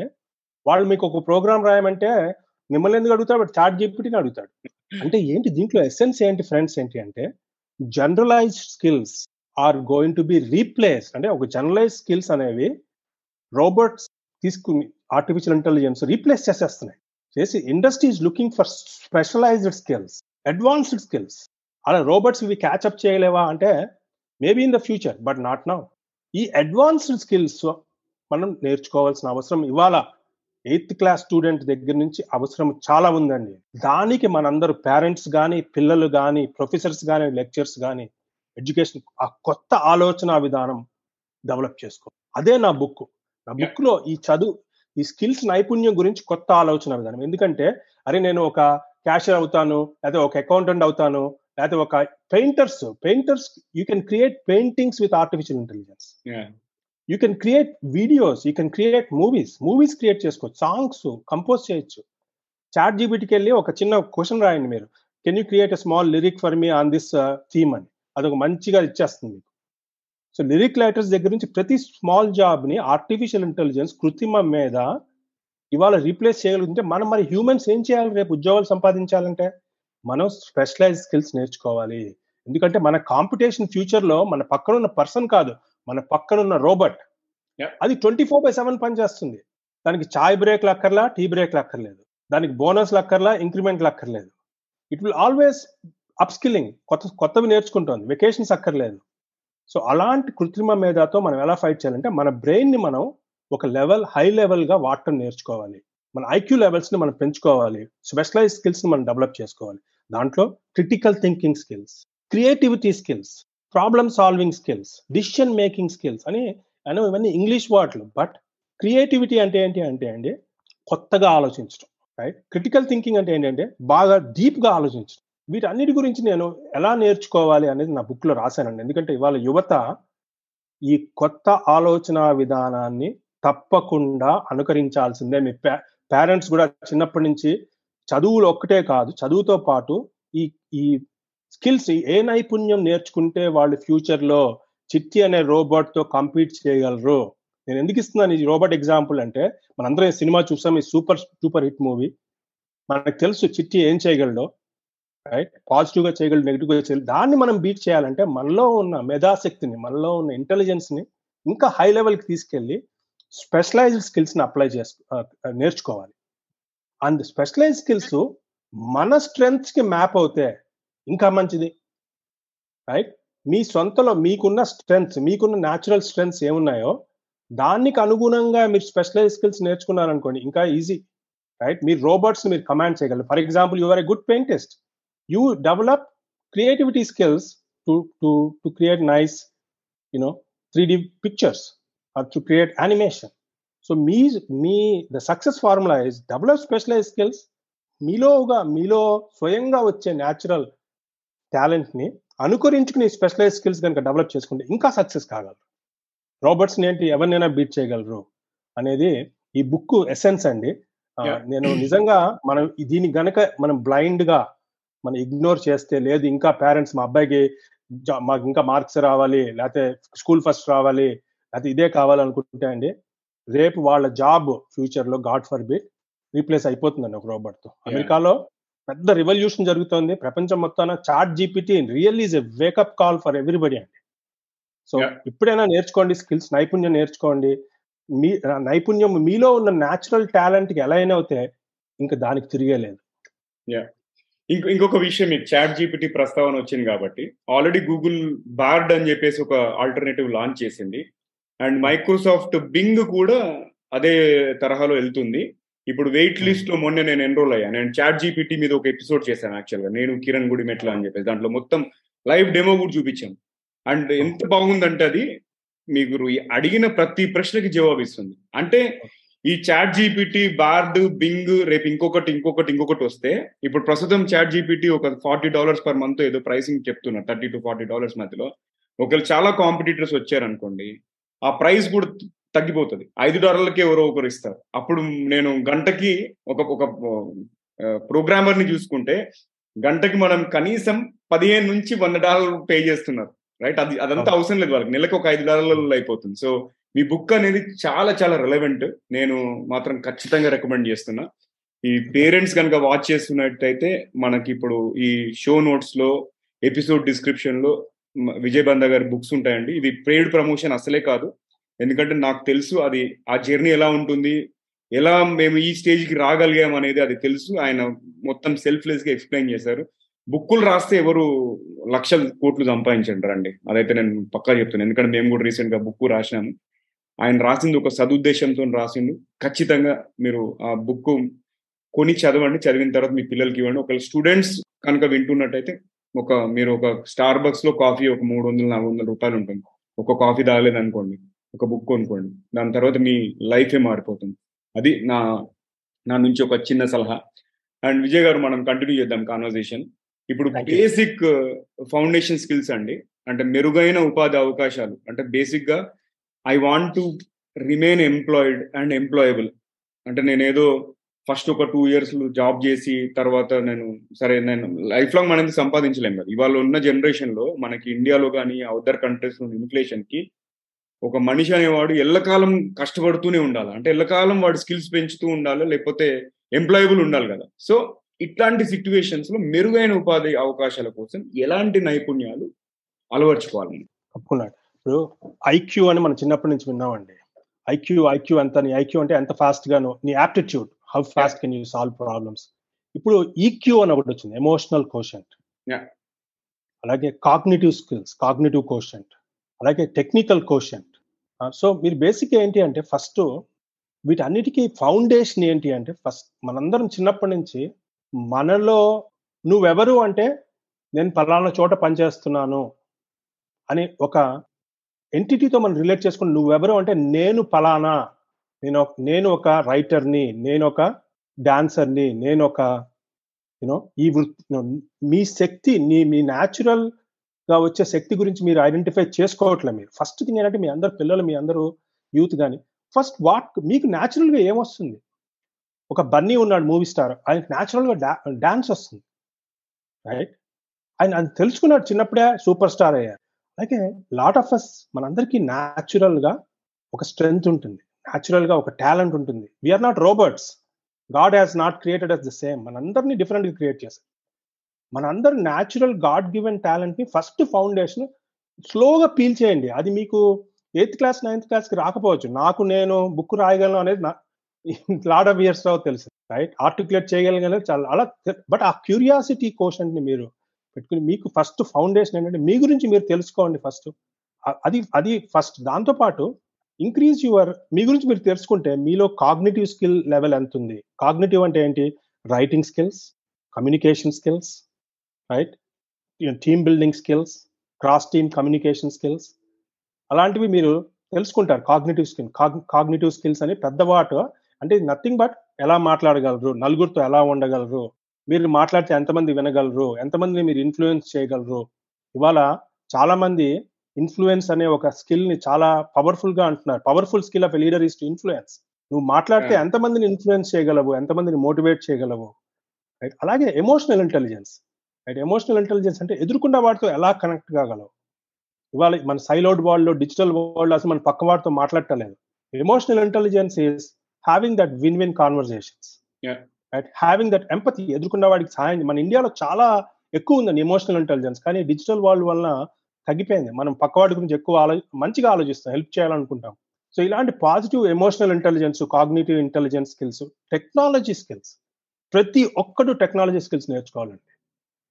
వాళ్ళు మీకు ఒక ప్రోగ్రామ్ రాయమంటే మిమ్మల్ని ఎందుకు అడుగుతాడు బట్ చాట్ జీపీటీని అడుగుతాడు. అంటే ఏంటి దీంట్లో ఎసెన్స్ ఏంటి ఫ్రెండ్స్ ఏంటి అంటే generalised skills are going to be replace అంటే ఒక జనరలైజ్ స్కిల్స్ అనేవి రోబోట్స్ తీసుకుని ఆర్టిఫిషియల్ ఇంటెలిజెన్స్ రీప్లేస్ చేసేస్తున్నాయి. చేసి industries looking for specialised skills advanced skills అలా రోబోట్స్ ఇవి క్యాచ్అప్ చేయలేవా అంటే maybe in the future but not now ఈ అడ్వాన్స్డ్ స్కిల్స్ మనం నేర్చుకోవాల్సిన అవసరం ఇవాళ ఎయిత్ క్లాస్ స్టూడెంట్ దగ్గర నుంచి అవసరం చాలా ఉందండి. దానికి మనందరూ పేరెంట్స్ కానీ పిల్లలు కానీ ప్రొఫెసర్స్ కానీ లెక్చర్స్ కానీ ఎడ్యుకేషన్ ఆ కొత్త ఆలోచన విధానం డెవలప్ చేసుకో అదే నా బుక్ నా బుక్లో ఈ చదువు ఈ స్కిల్స్ నైపుణ్యం గురించి కొత్త ఆలోచన విధానం. ఎందుకంటే అరే నేను ఒక క్యాషియర్ అవుతాను లేకపోతే ఒక అకౌంటెంట్ అవుతాను లేకపోతే ఒక painters painters you can create paintings with artificial intelligence. You. Can create videos you can create movies movies create చేసుకోవచ్చు సాంగ్స్ కంపోజ్ చేయొచ్చు. చాట్ జీబీటీకి వెళ్ళి ఒక చిన్న క్వశ్చన్ రాయండి మీరు. Can you create a small lyric for me on this theme అని. అదొక మంచిగా ఇచ్చేస్తుంది మీకు. సో లిరిక్ రైటర్స్ దగ్గర నుంచి ప్రతి స్మాల్ జాబ్ని ఆర్టిఫిషియల్ ఇంటెలిజెన్స్ కృత్రిమ మీద ఇవాళ రీప్లేస్ చేయగలుగుతుంటే మనం మరి హ్యూమన్స్ ఏం చేయాలి రేపు? ఉద్యోగాలు సంపాదించాలంటే మనం స్పెషలైజ్ స్కిల్స్ నేర్చుకోవాలి. ఎందుకంటే మన కాంపిటీషన్ ఫ్యూచర్లో మన పక్కన ఉన్న పర్సన్ కాదు మన పక్కన ఉన్న రోబోట్. అది ట్వంటీ ఫోర్ బై సెవెన్ పనిచేస్తుంది. దానికి చాయ్ బ్రేక్ అక్కర్లా టీ బ్రేక్ అక్కర్లేదు. దానికి బోనస్ అక్కర్లా ఇంక్రిమెంట్ అక్కర్లేదు. It will always up skilling కొత్త కొత్తవి నేర్చుకుంటుంది. వెకేషన్స్ అక్కర్లేదు. సో అలాంటి కృత్రిమ మేధాతో మనం ఎలా ఫైట్ చేయాలంటే మన బ్రెయిన్ని మనం ఒక లెవెల్ హై లెవెల్గా వాడటం నేర్చుకోవాలి. మన ఐక్యూ లెవెల్స్ని మనం పెంచుకోవాలి. స్పెషలైజ్ స్కిల్స్ని మనం డెవలప్ చేసుకోవాలి. దాంట్లో critical thinking skills creativity skills problem solving skills decision making skills అని అని ఇవన్నీ ఇంగ్లీష్ వర్డ్లు బట్ క్రియేటివిటీ అంటే ఏంటి అంటే అండి కొత్తగా ఆలోచించడం రైట్ క్రిటికల్ థింకింగ్ అంటే ఏంటంటే బాగా డీప్గా ఆలోచించడం వీటన్నిటి గురించి నేను ఎలా నేర్చుకోవాలి అనేది నా బుక్లో రాశానండి. ఎందుకంటే ఇవాళ యువత ఈ కొత్త ఆలోచన విధానాన్ని తప్పకుండా అనుకరించాల్సిందే. మీ పేరెంట్స్ కూడా చిన్నప్పటి నుంచి చదువులు ఒక్కటే కాదు చదువుతో పాటు ఈ ఈ స్కిల్స్ ఏ నైపుణ్యం నేర్చుకుంటే వాళ్ళు ఫ్యూచర్లో చిట్టి అనే రోబోట్తో కంపీట్ చేయగలరు. నేను ఎందుకు ఇస్తున్నాను ఈ రోబోట్ ఎగ్జాంపుల్ అంటే మనందరం సినిమా చూసాం ఈ సూపర్ సూపర్ హిట్ మూవీ మనకు తెలుసు చిట్టి ఏం చేయగలడో. రైట్ పాజిటివ్గా చేయగలడు నెగిటివ్గా చేయగలరు దాన్ని మనం బీట్ చేయాలంటే మనలో ఉన్న మేధాశక్తిని మనలో ఉన్న ఇంటెలిజెన్స్ని ఇంకా హై లెవెల్కి తీసుకెళ్ళి స్పెషలైజ్డ్ స్కిల్స్ని అప్లై చేసుకో నేర్చుకోవాలి. అండ్ స్పెషలైజ్ స్కిల్స్ మన స్ట్రెంగ్స్కి మ్యాప్ అవుతే ఇంకా మంచిది. రైట్ మీ సొంతలో మీకున్న స్ట్రెంగ్స్ మీకున్న న్యాచురల్ స్ట్రెంగ్స్ ఏమున్నాయో దానికి అనుగుణంగా మీరు స్పెషలైజ్ స్కిల్స్ నేర్చుకున్నారనుకోండి ఇంకా ఈజీ రైట్ మీరు రోబోట్స్ మీరు కమాండ్ చేయగలరు. For example you are a good paintist you develop creativity skills to to to create nice you know three D pictures or to create animation so me me the success formula is develop specialise skills మీలోగా మీలో స్వయంగా వచ్చే న్యాచురల్ టాలెంట్ని అనుకరించుకుని స్పెషలైజ్ స్కిల్స్ కనుక డెవలప్ చేసుకుంటే ఇంకా సక్సెస్ కాగలరు. రోబోట్స్ ఏంటి ఎవరినైనా బీట్ చేయగలరు అనేది ఈ బుక్ ఎసెన్స్ అండి. నేను నిజంగా మనం దీని గనక మనం బ్లైండ్గా మనం ఇగ్నోర్ చేస్తే లేదు ఇంకా పేరెంట్స్ మా అబ్బాయికి మాకు ఇంకా మార్క్స్ రావాలి లేకపోతే స్కూల్ ఫస్ట్ రావాలి లేకపోతే ఇదే కావాలనుకుంటే అండి రేపు వాళ్ళ జాబ్ ఫ్యూచర్లో గాడ్ ఫర్ బిట్ రీప్లేస్ అయిపోతుందండి ఒక రోబోట్తో. అమెరికాలో పెద్ద రివల్యూషన్ జరుగుతోంది ప్రపంచం మొత్తాన ChatGPT real is a wake up call for everybody అండి సో. ఇప్పుడైనా నేర్చుకోండి స్కిల్స్ నైపుణ్యం నేర్చుకోండి మీ నైపుణ్యం మీలో ఉన్న న్యాచురల్ టాలెంట్కి ఎలా అయినా అవుతే ఇంకా దానికి తిరిగే లేదు. ఇంకో ఇంకొక విషయం మీకు చాట్ జీపీటీ ప్రస్తావన వచ్చింది కాబట్టి ఆల్రెడీ గూగుల్ బార్డ్ అని చెప్పేసి ఒక ఆల్టర్నేటివ్ లాంచ్ చేసింది. అండ్ మైక్రోసాఫ్ట్ బింగ్ కూడా అదే తరహాలో వెళ్తుంది. ఇప్పుడు వెయిట్ లిస్ట్లో మొన్న నేను ఎన్రోల్ అయ్యా నేను చాట్ జీపీటీ మీద ఒక ఎపిసోడ్ చేశాను యాక్చువల్గా నేను కిరణ్ గుడి మెట్ల అని చెప్పేసి దాంట్లో మొత్తం లైవ్ డెమో కూడా చూపించాను. అండ్ ఎంత బాగుందంటే అది మీకు ఈ అడిగిన ప్రతి ప్రశ్నకి జవాబు ఇస్తుంది అంటే ఈ చాట్ జీపీటీ బార్డ్ బింగ్ రేపు ఇంకొకటి ఇంకొకటి ఇంకొకటి వస్తే ఇప్పుడు ప్రస్తుతం చాట్ జీపీటీ ఒక ఫార్టీ డాలర్స్ పర్ మంత్ ఏదో ప్రైసింగ్ చెప్తున్నారు థర్టీ టు ఫార్టీ డాలర్స్ మధ్యలో. ఒకవేళ చాలా కాంపిటీటర్స్ వచ్చారనుకోండి ఆ ప్రైస్ కూడా తగ్గిపోతుంది. ఐదు డాలర్లకి ఎవరో ఒకరు ఇస్తారు. అప్పుడు నేను గంటకి ఒక ఒక ప్రోగ్రామర్ని చూసుకుంటే గంటకి మనం కనీసం పదిహేను నుంచి వంద డాలర్లు పే చేస్తున్నారు. రైట్? అది అదంతా అవసరం లేదు వాళ్ళకి. నెలకు ఒక ఐదు డాలర్లలో అయిపోతుంది. సో మీ బుక్ అనేది చాలా చాలా రెలవెంట్ నేను మాత్రం ఖచ్చితంగా రికమెండ్ చేస్తున్నా. ఈ పేరెంట్స్ కనుక వాచ్ చేస్తున్నట్టయితే మనకి ఇప్పుడు ఈ షో నోట్స్లో ఎపిసోడ్ డిస్క్రిప్షన్లో విజయ్ బంద గారి బుక్స్ ఉంటాయండి. ఇది పెయిడ్ ప్రమోషన్ అసలే కాదు. ఎందుకంటే నాకు తెలుసు అది ఆ జర్నీ ఎలా ఉంటుంది ఎలా మేము ఈ స్టేజ్కి రాగలిగాం అనేది అది తెలుసు. ఆయన మొత్తం సెల్ఫ్లెస్గా ఎక్స్ప్లెయిన్ చేశారు. బుక్కులు రాస్తే ఎవరు లక్షల కోట్లు సంపాదించండి రండి. అదైతే నేను పక్కా చెప్తున్నాను ఎందుకంటే మేము కూడా రీసెంట్గా బుక్ రాసినాము. ఆయన రాసింది ఒక సదుద్దేశంతో రాసిండు. ఖచ్చితంగా మీరు ఆ బుక్ కొని చదవండి. చదివిన తర్వాత మీ పిల్లలకి ఇవ్వండి. ఒకవేళ స్టూడెంట్స్ కనుక వింటున్నట్టయితే ఒక మీరు ఒక స్టార్ బక్స్లో కాఫీ ఒక మూడు వందలు నాలుగు వందల రూపాయలు ఉంటుంది. ఒక కాఫీ తాగలేదు అనుకోండి ఒక బుక్ కొనుక్కోండి. దాని తర్వాత మీ లైఫే మారిపోతుంది. అది నా నా నుంచి ఒక చిన్న సలహా. అండ్ విజయ్ గారు మనం కంటిన్యూ చేద్దాం కాన్వర్సేషన్ ఇప్పుడు. బేసిక్ ఫౌండేషన్ స్కిల్స్ అండి. అంటే మెరుగైన ఉపాధి అవకాశాలు. అంటే బేసిక్గా I want to remain employed and employable అంటే నేను ఏదో ఫస్ట్ ఒక టూ ఇయర్స్ జాబ్ చేసి తర్వాత నేను సరే నేను లైఫ్ లాంగ్ మనది సంపాదించలేం కదా. ఇవాళ ఉన్న జనరేషన్లో మనకి ఇండియాలో కానీ అదర్ కంట్రీస్ ఇన్ఫ్లేషన్కి కి ఒక మనిషి అనేవాడు ఎల్లకాలం కష్టపడుతూనే ఉండాలి. అంటే ఎల్లకాలం వాడు స్కిల్స్ పెంచుతూ ఉండాలి లేకపోతే ఎంప్లాయబుల్ ఉండాలి కదా. సో ఇట్లాంటి సిచ్యువేషన్స్లో మెరుగైన ఉపాధి అవకాశాల కోసం ఎలాంటి నైపుణ్యాలు అలవర్చుకోవాలి? తప్పకుండా. ఇప్పుడు ఐక్యూ అని మనం చిన్నప్పటి నుంచి విన్నామండి. ఐక్యూ ఐక్యూ ఎంత నీ ఐక్యూ అంటే ఎంత ఫాస్ట్ గాను నీ aptitude how fast can you solve problems. ఇప్పుడు ఈక్యూ అని ఒకటి వచ్చింది ఎమోషనల్ కోషంట్. అలాగే కాగ్నిటివ్ స్కిల్స్ కాగ్నిటివ్ కోషంట్. అలాగే టెక్నికల్ కోషంట్. సో మీరు బేసిక్ ఏంటి అంటే ఫస్ట్ వీటన్నిటికీ ఫౌండేషన్ ఏంటి అంటే ఫస్ట్ మనందరం చిన్నప్పటి నుంచి మనలో నువ్వెవరు అంటే నేను పలానా చోట పనిచేస్తున్నాను అని ఒక ఎంటిటీతో మనం రిలేట్ చేసుకుని నువ్వెవరు అంటే నేను పలానా నేను నేను ఒక రైటర్ని నేను ఒక డాన్సర్ని నేను ఒక యూనో ఈ వృత్తి మీ శక్తి నీ మీ న్యాచురల్గా వచ్చే శక్తి గురించి మీరు ఐడెంటిఫై చేసుకోవట్లే మీరు. ఫస్ట్ థింగ్ ఏంటంటే మీ అందరు పిల్లలు మీ అందరూ యూత్ కానీ ఫస్ట్ వాట్ మీకు న్యాచురల్గా ఏమొస్తుంది? ఒక బన్నీ ఉన్నాడు మూవీ స్టార్ ఆయనకు న్యాచురల్గా డా డాన్స్ వస్తుంది. రైట్ ఆయన అది తెలుసుకున్నాడు చిన్నప్పుడే సూపర్ స్టార్ అయ్యారు. అయితే లాట్ ఆఫ్ అస్ మనందరికీ న్యాచురల్గా ఒక స్ట్రెంగ్త్ ఉంటుంది. న్యాచురల్గా ఒక టాలెంట్ ఉంటుంది. We are not robots God has not created us the same మనందరినీ డిఫరెంట్గా క్రియేట్ చేశారు మనందరు న్యాచురల్ గాడ్ గివెన్ టాలెంట్ని ఫస్ట్ ఫౌండేషన్ స్లోగా పీల్ చేయండి. అది మీకు ఎయిత్ క్లాస్ నైన్త్ క్లాస్కి రాకపోవచ్చు. నాకు నేను బుక్ రాయగలను అనేది లాట్ ఆఫ్ ఇయర్స్ రావు తెలుసు రైట్ ఆర్టికులేట్ చేయగలిగిన చాలా అలా బట్ ఆ క్యూరియాసిటీ కోషన్ మీరు పెట్టుకుని మీకు ఫస్ట్ ఫౌండేషన్ ఏంటంటే మీ గురించి మీరు తెలుసుకోండి ఫస్ట్ అది అది ఫస్ట్ దాంతో పాటు ఇంక్రీజ్ యువర్ మీ గురించి మీరు తెలుసుకుంటే మీలో కాగ్నిటివ్ స్కిల్ లెవెల్ ఎంత ఉంది? కాగ్నిటివ్ అంటే ఏంటి? Writing skills communication skills right team building skills cross team communication skills అలాంటివి మీరు తెలుసుకుంటారు కాగ్నిటివ్ స్కిల్ కాగ్నిటివ్ స్కిల్స్ అని పెద్దవాటు అంటే నథింగ్ బట్ ఎలా మాట్లాడగలరు? నలుగురితో ఎలా ఉండగలరు? మీరు మాట్లాడితే ఎంతమంది వినగలరు? ఎంతమందిని మీరు ఇన్ఫ్లుయెన్స్ చేయగలరు? ఇవాళ చాలా మంది ఇన్ఫ్లుయెన్స్ అనే ఒక స్కిల్ని చాలా పవర్ఫుల్గా అంటున్నారు. Powerful skill of leader is to influence నువ్వు మాట్లాడితే. ఎంతమందిని ఇన్ఫ్లుయెన్స్ చేయగలవు? ఎంతమందిని మోటివేట్ చేయగలవు? రైట్ అలాగే emotional intelligence right emotional intelligence అంటే ఎదుర్కొన్న వాటితో ఎలా కనెక్ట్ కాగలవు? ఇవాళ మన సైలోడ్ వరల్డ్లో డిజిటల్ వరల్డ్ అసలు మన పక్క వాటితో మాట్లాడటలేదు emotional intelligence is having that win win conversations right having that empathy ఎదుర్కొన్న వాడికి సహాయం మన ఇండియాలో చాలా ఎక్కువ ఉందండి ఎమోషనల్ ఇంటెలిజెన్స్ కానీ డిజిటల్ వరల్డ్ వలన తగ్గిపోయింది. మనం పక్కవాడి గురించి ఎక్కువ ఆలో మంచిగా ఆలోచిస్తాం హెల్ప్ చేయాలనుకుంటాం. సో ఇలాంటి positive emotional intelligence cognitive intelligence skills technology skills ప్రతి ఒక్కడు టెక్నాలజీ స్కిల్స్ నేర్చుకోవాలండి.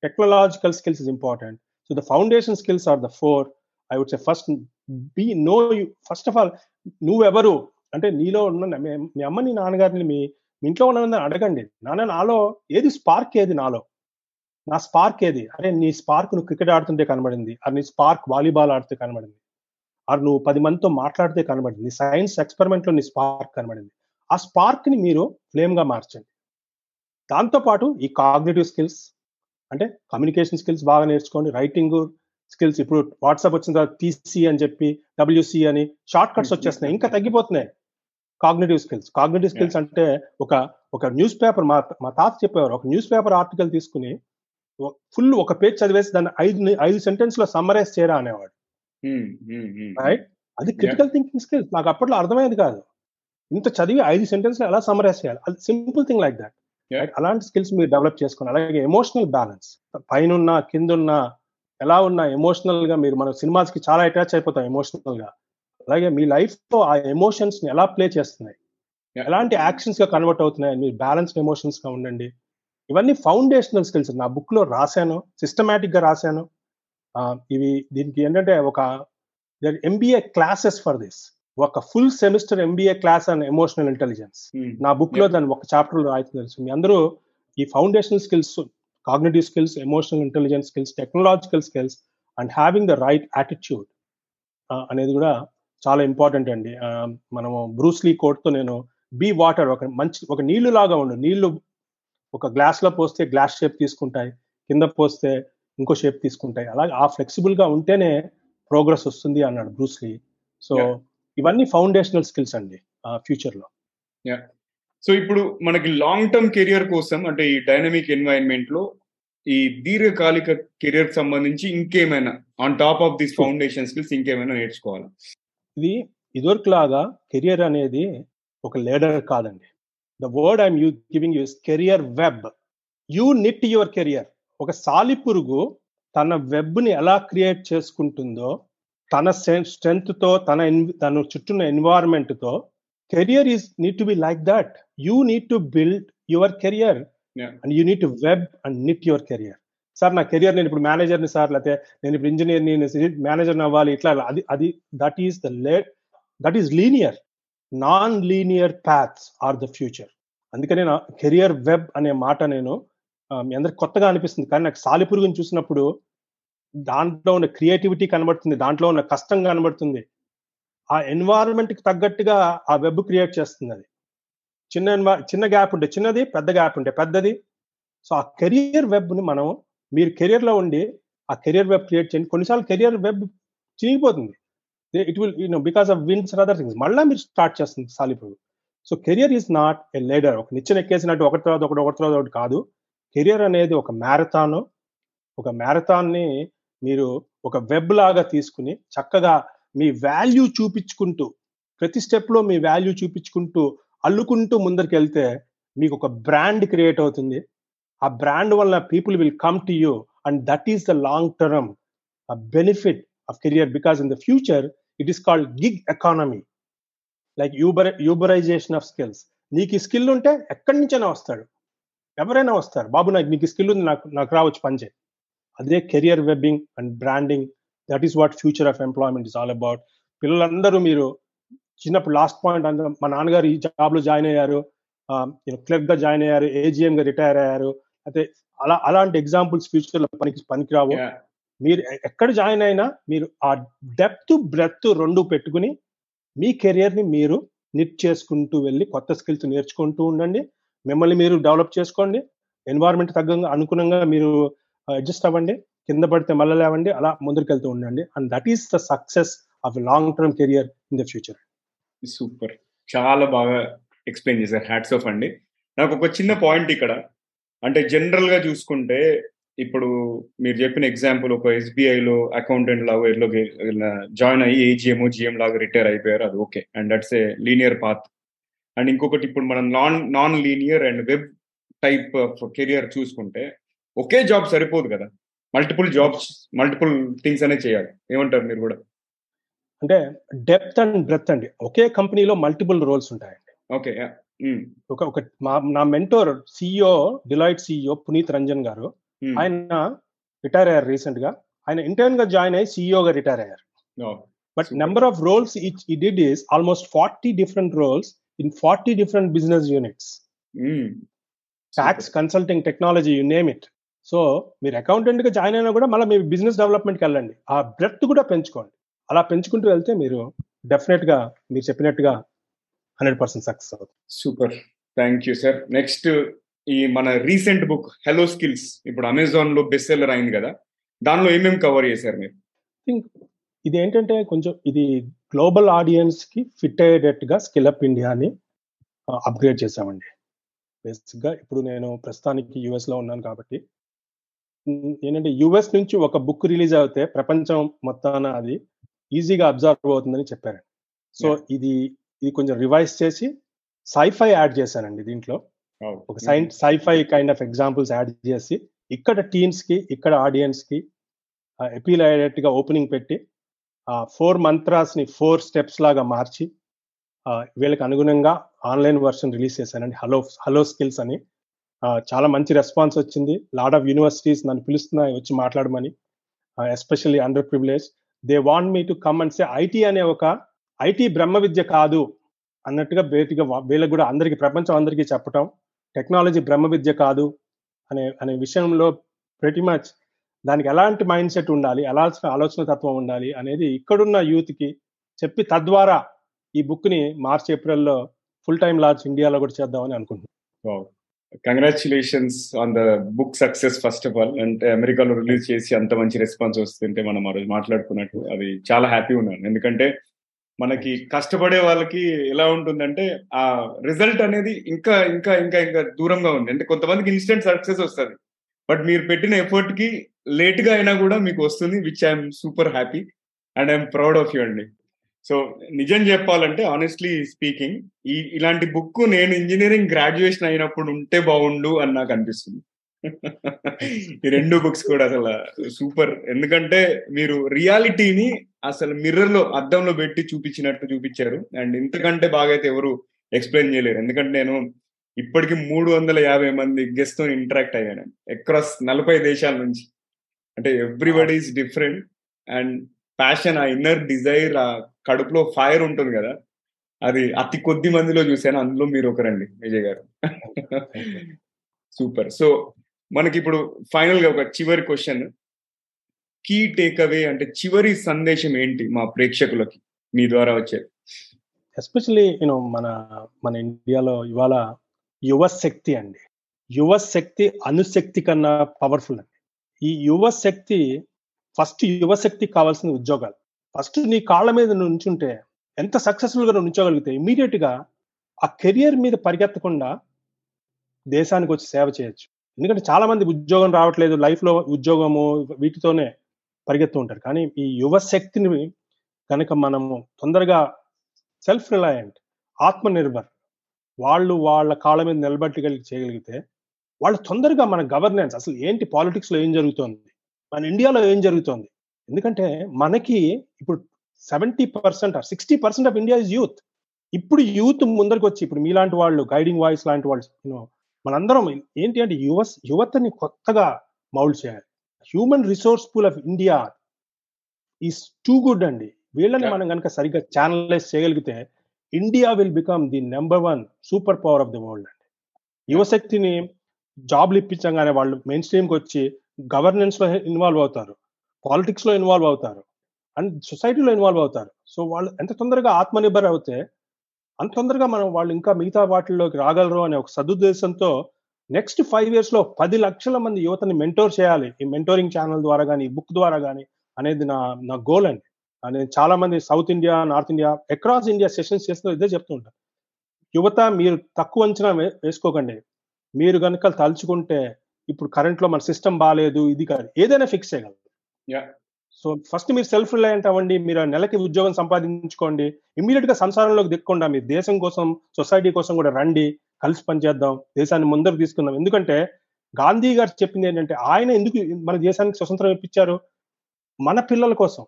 Technological skills is important so the foundation skills are the four I would say first be know you first of all నువ్వెవరు? అంటే నీలో ఉన్న మీ అమ్మని నాన్నగారిని మీ ఇంట్లో ఉన్నదని అడగండి నాన్న నాలో ఏది స్పార్క్ ఏది నాలో? నా స్పార్క్ ఏది? అరే నీ స్పార్క్ నువ్వు క్రికెట్ ఆడుతుంటే కనబడింది అది నీ స్పార్క్ వాలీబాల్ ఆడితే కనబడింది అది నువ్వు పది మందితో మాట్లాడితే కనబడింది నీ సైన్స్ ఎక్స్పెరిమెంట్లో నీ స్పార్క్ కనబడింది. ఆ స్పార్క్ని మీరు ఫ్లేమ్గా మార్చండి దాంతోపాటు ఈ కాగ్నేటివ్ స్కిల్స్ అంటే కమ్యూనికేషన్ స్కిల్స్ బాగా నేర్చుకోండి రైటింగ్ స్కిల్స్ ఇప్పుడు వాట్సాప్ వచ్చిన తర్వాత టీసీ అని చెప్పి డబ్ల్యూసి అని షార్ట్ కట్స్ వచ్చేస్తున్నాయి ఇంకా తగ్గిపోతున్నాయి. Cognitive skills. కాగ్నేటివ్ స్కిల్స్ అంటే ఒక ఒక న్యూస్ పేపర్ మా మా తాత చెప్పేవారు. ఒక న్యూస్ పేపర్ ఆర్టికల్ తీసుకుని ఫుల్ ఒక పేజ్ చదివేసి దాన్ని ఐదు ఐదు సెంటెన్స్లో సమ్మరైజ్ చేయరా అనేవాడు. రైట్? అది క్రిటికల్ థింకింగ్ స్కిల్స్. నాకు అప్పట్లో అర్థమయ్యేది కాదు. ఇంత చదివి ఐదు సెంటెన్స్లో ఎలా సమ్మరైజ్ చేయాలి? అది సింపుల్ థింగ్ లైక్ దాట్. అలాంటి స్కిల్స్ మీరు డెవలప్ చేసుకోండి. అలాగే ఎమోషనల్ బ్యాలెన్స్. పైన కింద ఎలా ఉన్న ఎమోషనల్గా మీరు మన సినిమాస్కి చాలా అటాచ్ అయిపోతాం ఎమోషనల్గా అలాగే మీ లైఫ్లో ఆ ఎమోషన్స్ని ఎలా ప్లే చేస్తున్నాయి? ఎలాంటి యాక్షన్స్గా కన్వర్ట్ అవుతున్నాయి? మీరు బ్యాలెన్స్డ్ ఎమోషన్స్గా ఉండండి. ఇవన్నీ ఫౌండేషనల్ స్కిల్స్ నా బుక్లో రాశాను. సిస్టమేటిక్గా రాశాను. ఇవి దీనికి ఏంటంటే ఒక ఎంబీఏ క్లాసెస్ ఫర్ దిస్ ఒక full semester MBA class and emotional intelligence నా బుక్లో దాన్ని ఒక చాప్టర్ రాయితే తెలుసు మీ అందరూ ఈ foundational skills cognitive skills emotional intelligence skills technological skills and having the right attitude అనేది కూడా చాలా ఇంపార్టెంట్ అండి. మనము బ్రూస్లీ కోట్తో నేను బీ వాటర్ ఒక మంచి ఒక నీళ్ళు లాగా ఉండు. నీళ్ళు ఒక గ్లాస్లో పోస్తే గ్లాస్ షేప్ తీసుకుంటాయి. కింద పోస్తే ఇంకో షేప్ తీసుకుంటాయి. అలాగే ఆ ఫ్లెక్సిబుల్గా ఉంటేనే ప్రోగ్రెస్ వస్తుంది అన్నాడు బ్రూస్లీ సో ఇవన్నీ ఫౌండేషనల్ స్కిల్స్ అండి ఫ్యూచర్లో సో ఇప్పుడు మనకి లాంగ్ టర్మ్ కెరియర్ కోసం అంటే ఈ డైనమిక్ ఎన్వైరన్మెంట్లో ఈ దీర్ఘకాలిక కెరియర్ సంబంధించి ఇంకేమైనా on top of this foundation skills ఇంకేమైనా నేర్చుకోవాలి? ఇది ఇదివరకు లాగా కెరియర్ అనేది ఒక లేడర్ కాదండి. The word I'm you giving use career web you knit your career ఒక సాలిపురుగు తన వెబ్ని ఎలా క్రియేట్ చేసుకుంటుందో తన స్ట్రెంగ్త్తో తన తన చుట్టూన్న ఎన్వైరన్మెంట్తో career is need to be like that you need to build your career and you need to web and knit your career sir నా కెరియర్ నేను ఇప్పుడు మేనేజర్ని సార్ లేకపోతే నేను ఇప్పుడు ఇంజనీర్ని మేనేజర్ని అవ్వాలి. ఇట్లా అది అది that is the late that is linear non linear paths are the future అందుకనే నా కెరియర్ వెబ్ అనే మాట నేను మీ అందరికి కొత్తగా అనిపిస్తుంది. కానీ నాకు సాలిపురుగుని చూసినప్పుడు దాంట్లో ఉన్న క్రియేటివిటీ కనబడుతుంది. దాంట్లో ఉన్న కష్టం కనబడుతుంది. ఆ ఎన్వైరన్మెంట్కి తగ్గట్టుగా ఆ వెబ్ క్రియేట్ చేస్తుంది అది. చిన్న చిన్న గ్యాప్ ఉంటే చిన్నది పెద్ద గ్యాప్ ఉంటే పెద్దది. సో ఆ కెరియర్ వెబ్ని మనం మీరు కెరియర్లో ఉండి ఆ కెరియర్ వెబ్ క్రియేట్ చేయండి. కొన్నిసార్లు career web చీగిపోతుంది it will you know because of wins other things మళ్ళీ మీరు స్టార్ట్ చేస్తుంది సాలిపురుగు so career is not a ladder ఒక నిచ్చెన ఎక్కేసినట్టు ఒకటి తర్వాత ఒకటి ఒకటి తర్వాత ఒకటి కాదు. కెరియర్ అనేది ఒక మ్యారథాన్ ఒక మ్యారథాన్ని మీరు ఒక వెబ్ లాగా తీసుకుని చక్కగా మీ వాల్యూ చూపించుకుంటూ ప్రతి స్టెప్లో మీ వాల్యూ చూపించుకుంటూ అల్లుకుంటూ ముందరికి వెళ్తే మీకు ఒక బ్రాండ్ క్రియేట్ అవుతుంది. ఆ బ్రాండ్ వల్ల people will come to you and that is the long term benefit of career because in the future it is called gig economy like Uber Uberization of skills నీకు ఈ స్కిల్ ఉంటే ఎక్కడి నుంచైనా వస్తాడు. ఎవరైనా వస్తారు. బాబు నాకు నీకు స్కిల్ ఉంది నాకు నాకు రావచ్చు పనిచే అదే career webbing and branding that is what future of employment is all about పిల్లలందరూ మీరు చిన్నప్పుడు లాస్ట్ పాయింట్ అందరూ మా నాన్నగారు ఈ జాబ్లో జాయిన్ అయ్యారు. క్లర్క్గా జాయిన్ అయ్యారు ఏజిఎం గా రిటైర్ అయ్యారు. అయితే అలా అలాంటి ఎగ్జాంపుల్స్ ఫ్యూచర్లో పనికి పనికిరావు. మీరు ఎక్కడ జాయిన్ అయినా మీరు ఆ డెప్త్ బ్రెత్ రెండు పెట్టుకుని మీ కెరియర్ని మీరు నిట్ చేసుకుంటూ వెళ్ళి కొత్త స్కిల్స్ నేర్చుకుంటూ ఉండండి. మిమ్మల్ని మీరు డెవలప్ చేసుకోండి. ఎన్వైరన్మెంట్ తగ్గంగా అనుగుణంగా మీరు అడ్జస్ట్ అవ్వండి. కింద పడితే మళ్ళీ లేవండి. అలా ముందుకెళ్తూ ఉండండి. And that is the success of long term career in the future super చాలా బాగా ఎక్స్ప్లెయిన్ చేశారు. హ్యాట్స్ ఆఫ్ అండి. నాకు ఒక చిన్న పాయింట్ ఇక్కడ. అంటే జనరల్గా చూసుకుంటే ఇప్పుడు మీరు చెప్పిన ఎగ్జాంపుల్ ఒక ఎస్బీఐలో అకౌంటెంట్ లాగా ఎల్లో జాయిన్ అయ్యి ఏజిఎం జిఎం లాగా రిటైర్ అయిపోయారు అది okay and that's a linear path and ఇంకొకటి ఇప్పుడు మనం non non linear and web type of career చూసుకుంటే ఒకే జాబ్ సరిపోదు కదా. మల్టిపుల్ జాబ్స్ మల్టిపుల్ థింగ్స్ అనే చేయాలి. ఏమంటారు మీరు కూడా? అంటే డెప్త్ అండ్ బ్రెత్ అండి. ఒకే కంపెనీలో మల్టిపుల్ రోల్స్ ఉంటాయండి. ఓకే ఒక ఒక మా నా mentor CEO Deloitte CEO Puneet Ranjan గారు. ఆయన రిటైర్ అయ్యారు రీసెంట్గా ఆయన ఇంటర్న్గా జాయిన్ అయ్యి సిఇఓగా రిటైర్ అయ్యారు. But number of roles he did is almost forty different roles in forty different business units. Tax consulting technology you name it so మీరు అకౌంటెంట్గా జాయిన్ అయినా కూడా మళ్ళీ మీ బిజినెస్ డెవలప్మెంట్కి వెళ్ళండి. ఆ బ్రెత్ కూడా పెంచుకోండి. అలా పెంచుకుంటూ వెళ్తే మీరు డెఫినెట్గా మీరు చెప్పినట్టుగా హండ్రెడ్ పర్సెంట్ సక్సెస్ అవుతుంది. Super. Thank you sir. Next ఈ మన రీసెంట్ బుక్ హెలో స్కిల్స్ ఇప్పుడు అమెజాన్లో బెస్ట్ సెల్లర్ అయింది కదా దానిలో ఏమేమి కవర్ చేశారు మీరు? థింక్ ఇది ఏంటంటే కొంచెం ఇది గ్లోబల్ ఆడియన్స్కి ఫిట్ అయ్యేటట్టుగా స్కిల్ అప్ ఇండియాని అప్గ్రేడ్ చేసామండి బేసిక్గా ఇప్పుడు నేను ప్రస్తుతానికి యుఎస్లో ఉన్నాను కాబట్టి. ఏంటంటే యుఎస్ నుంచి ఒక బుక్ రిలీజ్ అవుతే ప్రపంచం మొత్తాన అది ఈజీగా అబ్జర్వ్ అవుతుందని చెప్పారండి. సో ఇది ఇది కొంచెం రివైజ్ చేసి సైఫై యాడ్ చేశానండి దీంట్లో. ఒక science sci-fi kind of examples add చేసి ఇక్కడ టీమ్స్కి ఇక్కడ ఆడియన్స్కి అపీల్ అయ్యేటట్టుగా ఓపెనింగ్ పెట్టి ఫోర్ మంత్రాస్ని ఫోర్ స్టెప్స్ లాగా మార్చి వీళ్ళకి అనుగుణంగా ఆన్లైన్ వర్షన్ రిలీజ్ చేశానండి. హలో హలో స్కిల్స్ అని. చాలా మంచి రెస్పాన్స్ వచ్చింది. లాడ్ ఆఫ్ యూనివర్సిటీస్ నన్ను పిలుస్తున్నాయి వచ్చి మాట్లాడమని. Especially under privilege they want me to come and say IT అనే ఒక ఐటీ బ్రహ్మ విద్య కాదు అన్నట్టుగా బేటిగా వీళ్ళకి కూడా అందరికి ప్రపంచం అందరికీ చెప్పటం. టెక్నాలజీ బ్రహ్మ విద్య కాదు అనే అనే విషయంలో ప్రతి మచ్ దానికి ఎలాంటి మైండ్ సెట్ ఉండాలి ఎలాంటి ఆలోచన తత్వం ఉండాలి అనేది ఇక్కడున్న యూత్కి చెప్పి తద్వారా ఈ బుక్ని మార్చ్ ఏప్రిల్లో ఫుల్ టైం లాంచ్ ఇండియాలో కూడా చేద్దామని అనుకుంటున్నాను congratulations on the book success first of all అంటే అమెరికాలో రిలీజ్ చేసి అంత మంచి రెస్పాన్స్ వస్తుంటే మనం ఆ రోజు మాట్లాడుకున్నట్టు అది చాలా హ్యాపీ ఉన్నాను. ఎందుకంటే మనకి కష్టపడే వాళ్ళకి ఎలా ఉంటుందంటే ఆ రిజల్ట్ అనేది ఇంకా ఇంకా ఇంకా ఇంకా దూరంగా ఉంది. అంటే కొంతమందికి ఇన్స్టెంట్ సక్సెస్ వస్తుంది. బట్ మీరు పెట్టిన ఎఫర్ట్కి లేట్గా అయినా కూడా మీకు వస్తుంది which I'm super happy and I'm proud of you అండి. సో నిజం చెప్పాలంటే ఆనెస్ట్లీ స్పీకింగ్ ఈ ఇలాంటి బుక్ నేను ఇంజనీరింగ్ గ్రాడ్యుయేషన్ అయినప్పుడు ఉంటే బాగుండు అని నాకు అనిపిస్తుంది. ఈ రెండు బుక్స్ కూడా అసలు సూపర్ ఎందుకంటే మీరు రియాలిటీని అసలు మిర్రర్లో అద్దంలో పెట్టి చూపించినట్టు చూపించారు. అండ్ ఇంతకంటే బాగా అయితే ఎవరు ఎక్స్ప్లెయిన్ చేయలేరు. ఎందుకంటే నేను ఇప్పటికి మూడు వందల యాభై మంది గెస్ట్తో ఇంటరాక్ట్ అయ్యాను. అక్రాస్ నలభై దేశాల నుంచి. అంటే everybody is different and passion ఆ ఇన్నర్ డిజైర్ ఆ కడుపులో ఫైర్ ఉంటుంది కదా. అది అతి కొద్ది మందిలో చూశాను. అందులో మీరు ఒకరండి విజయ్ గారు. సూపర్ సో మనకి ఇప్పుడు ఫైనల్గా ఒక చివరి క్వశ్చన్. కీ టేక్ అవే అంటే చివరి సందేశం ఏంటి మా ప్రేక్షకులకి? మీ ద్వారా వచ్చేది ఎస్పెషల్లీ యూనో మన మన ఇండియాలో ఇవాళ యువ శక్తి అండి. యువ శక్తి కన్నా పవర్ఫుల్ అండి. ఈ యువ శక్తి ఫస్ట్ యువ శక్తికి కావాల్సిన ఉద్యోగాలు. ఫస్ట్ నీ కాళ్ళ మీద నుంచుంటే ఎంత సక్సెస్ఫుల్గా నుంచోగలిగితే ఇమీడియట్గా ఆ కెరియర్ మీద పరిగెత్తకుండా దేశానికి వచ్చి సేవ చేయొచ్చు. ఎందుకంటే చాలా మంది ఉద్యోగం రావట్లేదు లైఫ్లో ఉద్యోగము వీటితోనే పరిగెత్తు ఉంటారు. కానీ ఈ యువ శక్తిని కనుక మనము తొందరగా సెల్ఫ్ రిలయంట్ ఆత్మనిర్భర్ వాళ్ళు వాళ్ళ కాళ్ళ మీద నిలబెట్టగలిగి చేయగలిగితే వాళ్ళు తొందరగా మన గవర్నెన్స్ అసలు ఏంటి పాలిటిక్స్లో ఏం జరుగుతోంది? మన ఇండియాలో ఏం జరుగుతోంది? ఎందుకంటే మనకి ఇప్పుడు seventy percent sixty percent of India is youth ఇప్పుడు యూత్ ముందరికి వచ్చి ఇప్పుడు మీలాంటి వాళ్ళు గైడింగ్ వాయిస్ లాంటి వాళ్ళు మనందరం ఏంటి అంటే యువ యువతని కొత్తగా మౌల్డ్ చేయాలి. Human resource pool of India is too good అండి. వీళ్ళని మనం కనుక సరిగ్గా ఛానలైజ్ చేయగలిగితే India will become the number one super power of the world అండి. యువశక్తిని జాబ్లు ఇప్పించగానే వాళ్ళు మెయిన్ స్ట్రీమ్కి వచ్చి గవర్నెన్స్లో ఇన్వాల్వ్ అవుతారు. పాలిటిక్స్లో ఇన్వాల్వ్ అవుతారు. అండ్ సొసైటీలో ఇన్వాల్వ్ అవుతారు. సో వాళ్ళు ఎంత తొందరగా ఆత్మనిర్భర్ అవుతే అంత తొందరగా మనం వాళ్ళు ఇంకా మిగతా వాటిల్లోకి రాగలరు అనే ఒక సదుద్దేశంతో నెక్స్ట్ ఫైవ్ ఇయర్స్లో పది లక్షల మంది యువతని మెంటోర్ చేయాలి. ఈ మెంటోరింగ్ ఛానల్ ద్వారా కానీ బుక్ ద్వారా కానీ అనేది నా నా గోల్ అండి. నేను చాలా మంది south India north India across India sessions చేస్తున్న ఇదే చెప్తూ ఉంటాను యువత మీరు తక్కువ అంచనా వేసుకోకండి. మీరు కనుక తలుచుకుంటే ఇప్పుడు కరెంట్లో మన సిస్టమ్ బాగాలేదు ఇది కాదు. ఏదైనా ఫిక్స్ చేయగలరు. సో ఫస్ట్ మీరు సెల్ఫ్ రిలయంట్ అవ్వండి మీరు నెలకి ఉద్యోగం సంపాదించుకోండి ఇమీడియట్గా సంసారంలోకి దిక్కుండా మీ దేశం కోసం సొసైటీ కోసం కూడా రండి కలిసి పనిచేద్దాం దేశాన్ని ముందరకు తీసుకుందాం. ఎందుకంటే గాంధీ గారు చెప్పింది ఏంటంటే ఆయన ఎందుకు మన దేశానికి స్వతంత్రం ఇప్పించారు? మన పిల్లల కోసం.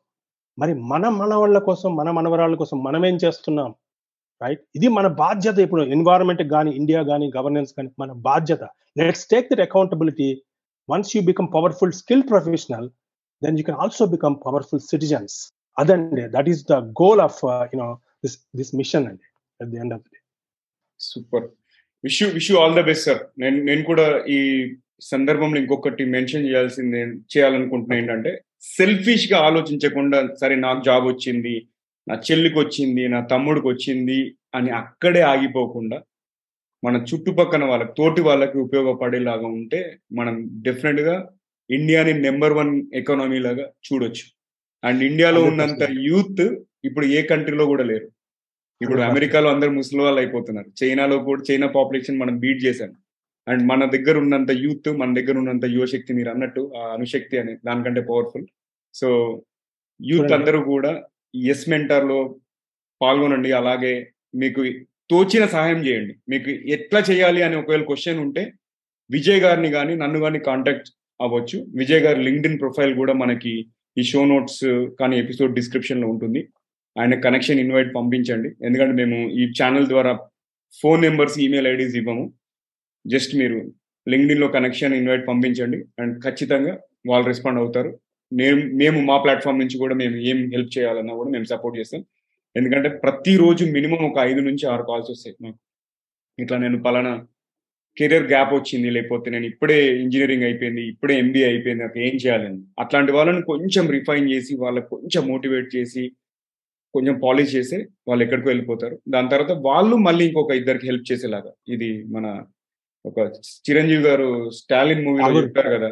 మరి మన మనవాళ్ళ కోసం మన మనవరాళ్ళ కోసం మనం ఏం చేస్తున్నాం? రైట్ ఇది మన బాధ్యత. ఇప్పుడు ఎన్వైరన్మెంట్ కానీ ఇండియా కానీ గవర్నెన్స్ కానీ మన బాధ్యత. Let's take that accountability once you become powerful skill professional then you can also become powerful citizens అదండి that is the goal of you know this this mission అండి the end of the day. Super wish wish all the best sir నేను నేను కూడా ఈ సందర్భంలో ఇంకొకటి మెన్షన్ చేయాల్సింది చేయాలనుకుంటున్నా ఏంటంటే సెల్ఫిష్గా ఆలోచించకుండా సరే నాకు జాబ్ వచ్చింది నా చెల్లికి వచ్చింది నా తమ్ముడికి వచ్చింది అని అక్కడే ఆగిపోకుండా మన చుట్టుపక్కల వాళ్ళకి తోటి వాళ్ళకి ఉపయోగపడేలాగా ఉంటే మనం డెఫినెట్గా ఇండియాని నెంబర్ వన్ ఎకానమీ లాగా చూడొచ్చు. అండ్ ఇండియాలో ఉన్నంత యూత్ ఇప్పుడు ఏ కంట్రీలో కూడా లేరు. ఇప్పుడు అమెరికాలో అందరు ముసలి వాళ్ళు అయిపోతున్నారు. చైనాలో కూడా చైనా పాపులేషన్ మనం బీట్ చేశాం. అండ్ మన దగ్గర ఉన్నంత యూత్ మన దగ్గర ఉన్నంత యువశక్తి మీరు అన్నట్టు ఆ అనుశక్తి అని దానికంటే పవర్ఫుల్. సో యూత్ అందరూ కూడా ఎస్ మెంటర్లో పాల్గొనండి. అలాగే మీకు తోచిన సహాయం చేయండి. మీకు ఎట్లా చేయాలి అని ఒకవేళ క్వశ్చన్ ఉంటే విజయ్ గారిని కానీ నన్ను కానీ కాంటాక్ట్ అవ్వచ్చు. విజయ్ గారి లింక్డ్ ప్రొఫైల్ కూడా మనకి ఈ షో నోట్స్ కానీ ఎపిసోడ్ డిస్క్రిప్షన్లో ఉంటుంది. ఆయన కనెక్షన్ ఇన్వైట్ పంపించండి. ఎందుకంటే మేము ఈ ఛానల్ ద్వారా ఫోన్ నెంబర్స్ ఈమెయిల్ ఐడీస్ ఇవ్వము. జస్ట్ మీరు లింక్డ్ఇన్లో కనెక్షన్ ఇన్వైట్ పంపించండి అండ్ ఖచ్చితంగా వాళ్ళు రెస్పాండ్ అవుతారు. మేము మేము మా ప్లాట్ఫామ్ నుంచి కూడా మేము ఏం హెల్ప్ చేయాలన్నా కూడా మేము సపోర్ట్ చేస్తాం. ఎందుకంటే ప్రతిరోజు మినిమం ఒక ఐదు నుంచి ఆరు కాల్స్ వస్తాయి నాకు ఇట్లా నేను పలానా కెరియర్ గ్యాప్ వచ్చింది లేకపోతే నేను ఇప్పుడే ఇంజనీరింగ్ అయిపోయింది ఇప్పుడే ఎంబీఏ అయిపోయింది నాకు ఏం చేయాలని. అట్లాంటి వాళ్ళని కొంచెం రిఫైన్ చేసి వాళ్ళకి కొంచెం మోటివేట్ చేసి కొంచెం పాలిష్ చేసి వాళ్ళు ఎక్కడికి వెళ్ళిపోతారు. దాని తర్వాత వాళ్ళు మళ్ళీ ఇంకొక ఇద్దరికి హెల్ప్ చేసేలాగా. ఇది మన ఒక చిరంజీవి గారు స్టాలిన్ మూవీలో చెప్పారు కదా.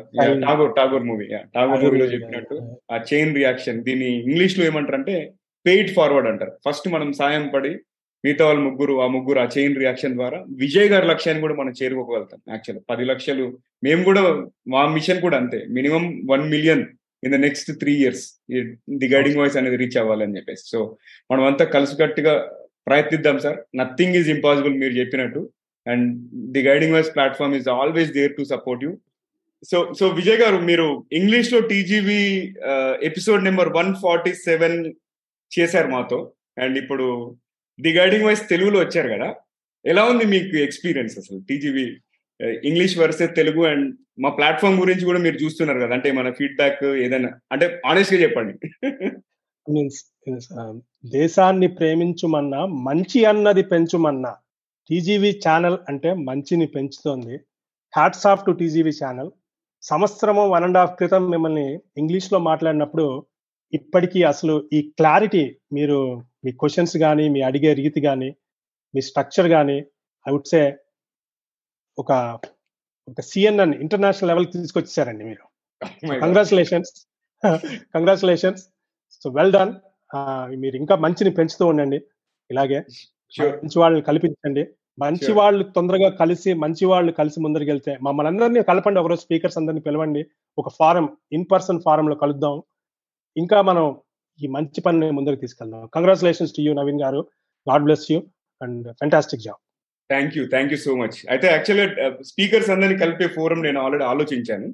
టాగోర్ టాగోర్ మూవీ టాగోర్ మూవీలో చెప్పినట్టు ఆ చైన్ రియాక్షన్ దీన్ని ఇంగ్లీష్లో ఏమంటారు అంటే పెయిడ్ ఫార్వర్డ్ అంటారు. ఫస్ట్ మనం సాయం పడి మిగతా వాళ్ళు ముగ్గురు ఆ ముగ్గురు ఆ చైన్ రియాక్షన్ ద్వారా విజయ్ గారి లక్ష్యాన్ని కూడా మనం చేరుకోగలుగుతాం యాక్చువల్ పది లక్షలు మేము కూడా మా మిషన్ కూడా అంతే. Minimum one million in the next three years the guiding voice అనేది రీచ్ అవ్వాలని చెప్పేసి. సో మనం అంతా కలిసికట్టుగా ప్రయత్నిద్దాం సార్. నథింగ్ ఈజ్ ఇంపాసిబుల్ మీరు చెప్పినట్టు. And the guiding voice platform is always there to support you so so Vijay గారు మీరు ఇంగ్లీష్లో TGV episode number one forty seven చేశారు మాతో. అండ్ ఇప్పుడు ది గైడింగ్ తెలుగులో వచ్చారు కదా? ఎలా ఉంది మీకు ఎక్స్పీరియన్స్ అసలు? TGV English versus Telugu and మా ప్లాట్ఫామ్ గురించి కూడా మీరు చూస్తున్నారు కదా? అంటే మన ఫీడ్బ్యాక్ ఏదైనా? అంటే ఆనెస్ట్గా చెప్పండి మీన్స్ um, దేశాన్ని ప్రేమించుమన్నా మంచి అన్నది పెంచుమన్నా టీజీవీ ఛానల్ అంటే మంచిని పెంచుతోంది. Hats off to TGV channel సంవత్సరము వన్ అండ్ హాఫ్ క్రితం మిమ్మల్ని ఇంగ్లీష్లో మాట్లాడినప్పుడు ఇప్పటికీ అసలు ఈ క్లారిటీ మీరు మీ క్వశ్చన్స్ కానీ మీ అడిగే రీతి కానీ మీ స్ట్రక్చర్ కానీ ఐ వుడ్ సే ఒక ఒక సిఎన్ఎన్ ఇంటర్నేషనల్ లెవెల్ తీసుకొచ్చేసారండి మీరు. Congratulations congratulations so well done మీరు ఇంకా మంచిని పెంచుతూ ఉండండి. ఇలాగే మంచి వాళ్ళని కల్పించండి. మంచి వాళ్ళు తొందరగా కలిసి మంచి వాళ్ళు కలిసి ముందరికి వెళ్తే మమ్మల్ని అందరినీ కలపండి. ఒకరోజు స్పీకర్స్ అందరినీ పిలవండి. ఒక ఫారం ఇన్ పర్సన్ ఫారం లో కలుద్దాం. ఇంకా మనం ఈ మంచి పనిని ముందుకు తీసుకెళ్దాం. కంగ్రాచులేషన్స్ టు యూ నవీన్ గారు. God bless you and fantastic job thank you thank you so much అయితే యాక్చువల్గా స్పీకర్స్ అందరినీ కలిపే ఫోరం నేను ఆల్రెడీ ఆలోచించాను.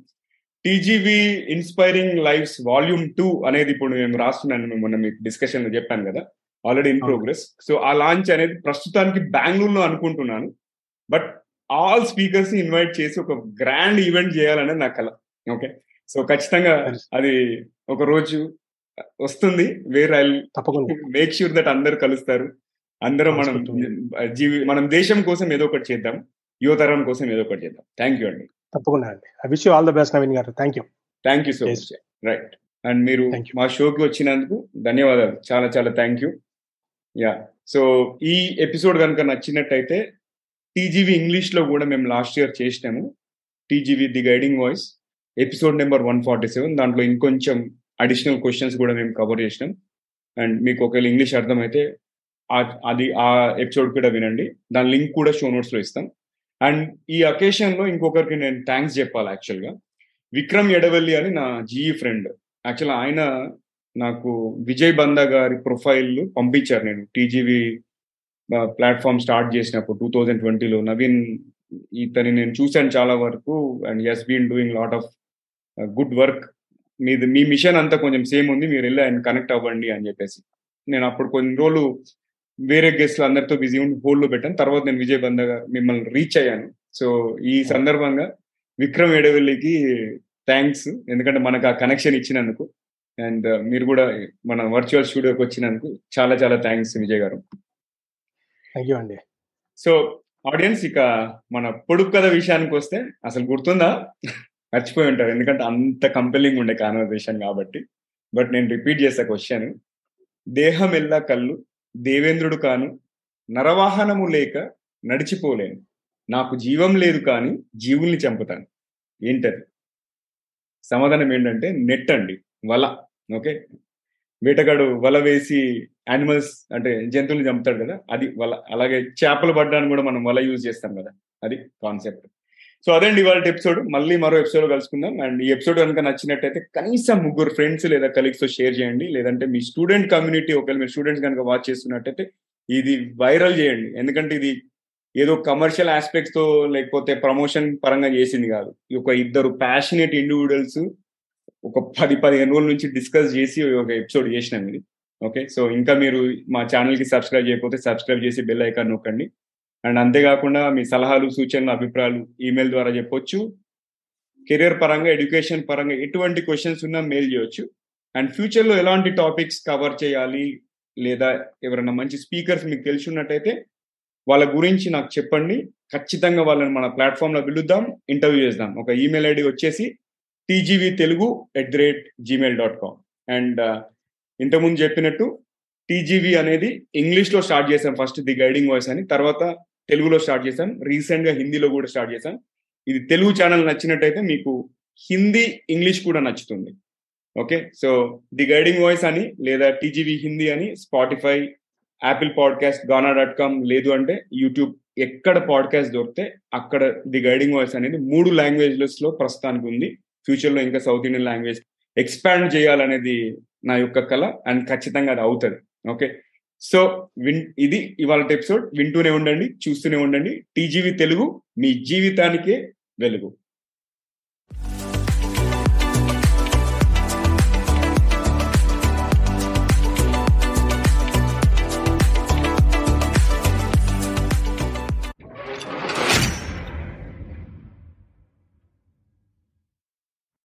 TGV inspiring lifes volume two అనేది ఇప్పుడు మేము రాస్తున్నాను మొన్న మీకు డిస్కషన్లో చెప్పాను కదా. ఆల్రెడీ ఇన్ ప్రోగ్రెస్ సో ఆ లాంచ్ అనేది ప్రస్తుతానికి బెంగళూరులో అనుకుంటున్నాను. బట్ ఆల్ స్పీకర్స్ ఇన్వైట్ చేసి ఒక గ్రాండ్ ఈవెంట్ చేయాలనేది నా కళ ఓకే సో ఖచ్చితంగా అది ఒక రోజు వస్తుంది. Where I make sure that అందరు కలుస్తారు. అందరం మనం జీవి మనం దేశం కోసం ఏదో ఒకటి చేద్దాం. యువతరం కోసం ఏదో ఒకటి చేద్దాం. థ్యాంక్ యూ అండి. తప్పకుండా అండి. I wish you all the best Naveen గారు. Thank you thank you so much right and మీరు మా షోకి వచ్చినందుకు ధన్యవాదాలు. చాలా చాలా థ్యాంక్ యూ యా సో ఈ ఎపిసోడ్ కనుక నచ్చినట్టయితే టీజీవీ ఇంగ్లీష్లో కూడా మేము లాస్ట్ ఇయర్ చేసినాము. TGV the guiding voice episode number one forty seven దాంట్లో ఇంకొంచెం అడిషనల్ క్వశ్చన్స్ కూడా మేము కవర్ చేసినాం. అండ్ మీకు ఒకవేళ ఇంగ్లీష్ అర్థమైతే అది ఆ ఎపిసోడ్ కూడా వినండి. దాని లింక్ కూడా షో నోట్స్లో ఇస్తాం. అండ్ ఈ అకేషన్లో ఇంకొకరికి నేను థ్యాంక్స్ చెప్పాలి యాక్చువల్గా విక్రమ్ ఎడవల్లి అని నా జీఈ ఫ్రెండ్ యాక్చువల్ ఆయన నాకు విజయ్ బందా గారి ప్రొఫైల్ పంపించారు నేను. టీజీవి ప్లాట్ఫామ్ స్టార్ట్ చేసినప్పుడు టూ థౌజండ్ ట్వంటీలో నవీన్ ఇతని నేను చూశాను చాలా వరకు. And he's been doing lot of good work మీది మీ మిషన్ అంతా కొంచెం సేమ్ ఉంది మీరు వెళ్ళి ఆయన కనెక్ట్ అవ్వండి అని చెప్పేసి. నేను అప్పుడు కొన్ని రోజులు వేరే గెస్ట్లు అందరితో బిజీ ఉండి హోల్డ్లో పెట్టాను. తర్వాత నేను విజయ్ బంద గారు మిమ్మల్ని రీచ్ అయ్యాను. సో ఈ సందర్భంగా విక్రమ్ ఎడవెల్లికి థ్యాంక్స్ ఎందుకంటే మనకు ఆ కనెక్షన్ ఇచ్చినందుకు. అండ్ మీరు కూడా మన వర్చువల్ స్టూడియోకి వచ్చినందుకు చాలా చాలా థ్యాంక్స్ విజయ్ గారు. థ్యాంక్ యూ అండి. సో ఆడియన్స్ ఇక మన పొడుపు కథ విషయానికి వస్తే అసలు గుర్తుందా? మర్చిపోయి ఉంటారు. ఎందుకంటే అంత కంపెలింగ్ ఉండే కాన్వర్సేషన్ కాబట్టి. బట్ నేను రిపీట్ చేసే క్వశ్చన్ దేహం ఎల్లా కళ్ళు దేవేంద్రుడు కాను నరవాహనము లేక నడిచిపోలేను. నాకు జీవం లేదు కానీ జీవుల్ని చంపుతాను. ఏంటది? సమాధానం ఏంటంటే నెట్ అండి వల ఓకే? వేటగాడు వల వేసి యానిమల్స్ అంటే జంతువులు చంపుతాడు కదా అది వల. అలాగే చేపలు పడ్డానికి కూడా మనం వల యూజ్ చేస్తాం కదా అది కాన్సెప్ట్ సో అదండి ఇవాళ ఎపిసోడ్. మళ్ళీ మరో ఎపిసోడ్ కలుసుకుందాం. అండ్ ఈ ఎపిసోడ్ కనుక నచ్చినట్టయితే కనీసం ముగ్గురు ఫ్రెండ్స్ లేదా కలీగ్స్తో షేర్ చేయండి. లేదంటే మీ స్టూడెంట్ కమ్యూనిటీ ఒకవేళ మీరు స్టూడెంట్స్ కనుక వాచ్ చేస్తున్నట్టయితే ఇది వైరల్ చేయండి. ఎందుకంటే ఇది ఏదో కమర్షియల్ ఆస్పెక్ట్స్తో లేకపోతే ప్రమోషన్ పరంగా చేసింది కాదు. ఒక ఇద్దరు ప్యాషనేట్ ఇండివిజువల్స్ ఒక పది పదిహేను రోజుల నుంచి డిస్కస్ చేసి ఒక ఎపిసోడ్ చేసినాం ఇది. ఓకే సో ఇంకా మీరు మా ఛానల్కి సబ్స్క్రైబ్ చేయకపోతే సబ్స్క్రైబ్ చేసి బెల్ ఐకాన్ నొక్కండి. అండ్ అంతేకాకుండా మీ సలహాలు సూచనలు అభిప్రాయాలు ఈమెయిల్ ద్వారా చెప్పొచ్చు. కెరియర్ పరంగా ఎడ్యుకేషన్ పరంగా ఎటువంటి క్వశ్చన్స్ ఉన్నా మెయిల్ చేయొచ్చు. అండ్ ఫ్యూచర్లో ఎలాంటి టాపిక్స్ కవర్ చేయాలి లేదా ఎవరైనా మంచి స్పీకర్స్ మీకు తెలిసి ఉన్నట్టయితే వాళ్ళ గురించి నాకు చెప్పండి. ఖచ్చితంగా వాళ్ళని మన ప్లాట్ఫామ్లో పిలుద్దాం ఇంటర్వ్యూ చేద్దాం. ఒక ఈమెయిల్ ఐడి వచ్చేసి TGV Telugu at the rate Gmail dot com and ఇంతకుముందు చెప్పినట్టు టీజీవీ అనేది ఇంగ్లీష్లో స్టార్ట్ చేసాం ఫస్ట్ ది గైడింగ్ వాయిస్ అని. తర్వాత తెలుగులో స్టార్ట్ చేశాం. రీసెంట్గా హిందీలో కూడా స్టార్ట్ చేశాం. ఇది తెలుగు ఛానల్ నచ్చినట్టయితే మీకు హిందీ ఇంగ్లీష్ కూడా నచ్చుతుంది. Okay? So the guiding voice అని లేదా టీజీవీ హిందీ అని Spotify Apple podcast Gaana dot com లేదు అంటే యూట్యూబ్ ఎక్కడ పాడ్కాస్ట్ దొరికితే అక్కడ ది గైడింగ్ వాయిస్ అనేది మూడు లాంగ్వేజెస్లో ప్రస్తుతానికి ఉంది. ఫ్యూచర్లో ఇంకా సౌత్ ఇండియన్ లాంగ్వేజ్ ఎక్స్పాండ్ చేయాలనేది నా యొక్క కళ అండ్ ఖచ్చితంగా అది అవుతుంది. ఓకే? సో విన్ ఇది ఇవాళ ఎపిసోడ్ వింటూనే ఉండండి చూస్తూనే ఉండండి. టీజీవి తెలుగు మీ జీవితానికే వెలుగు.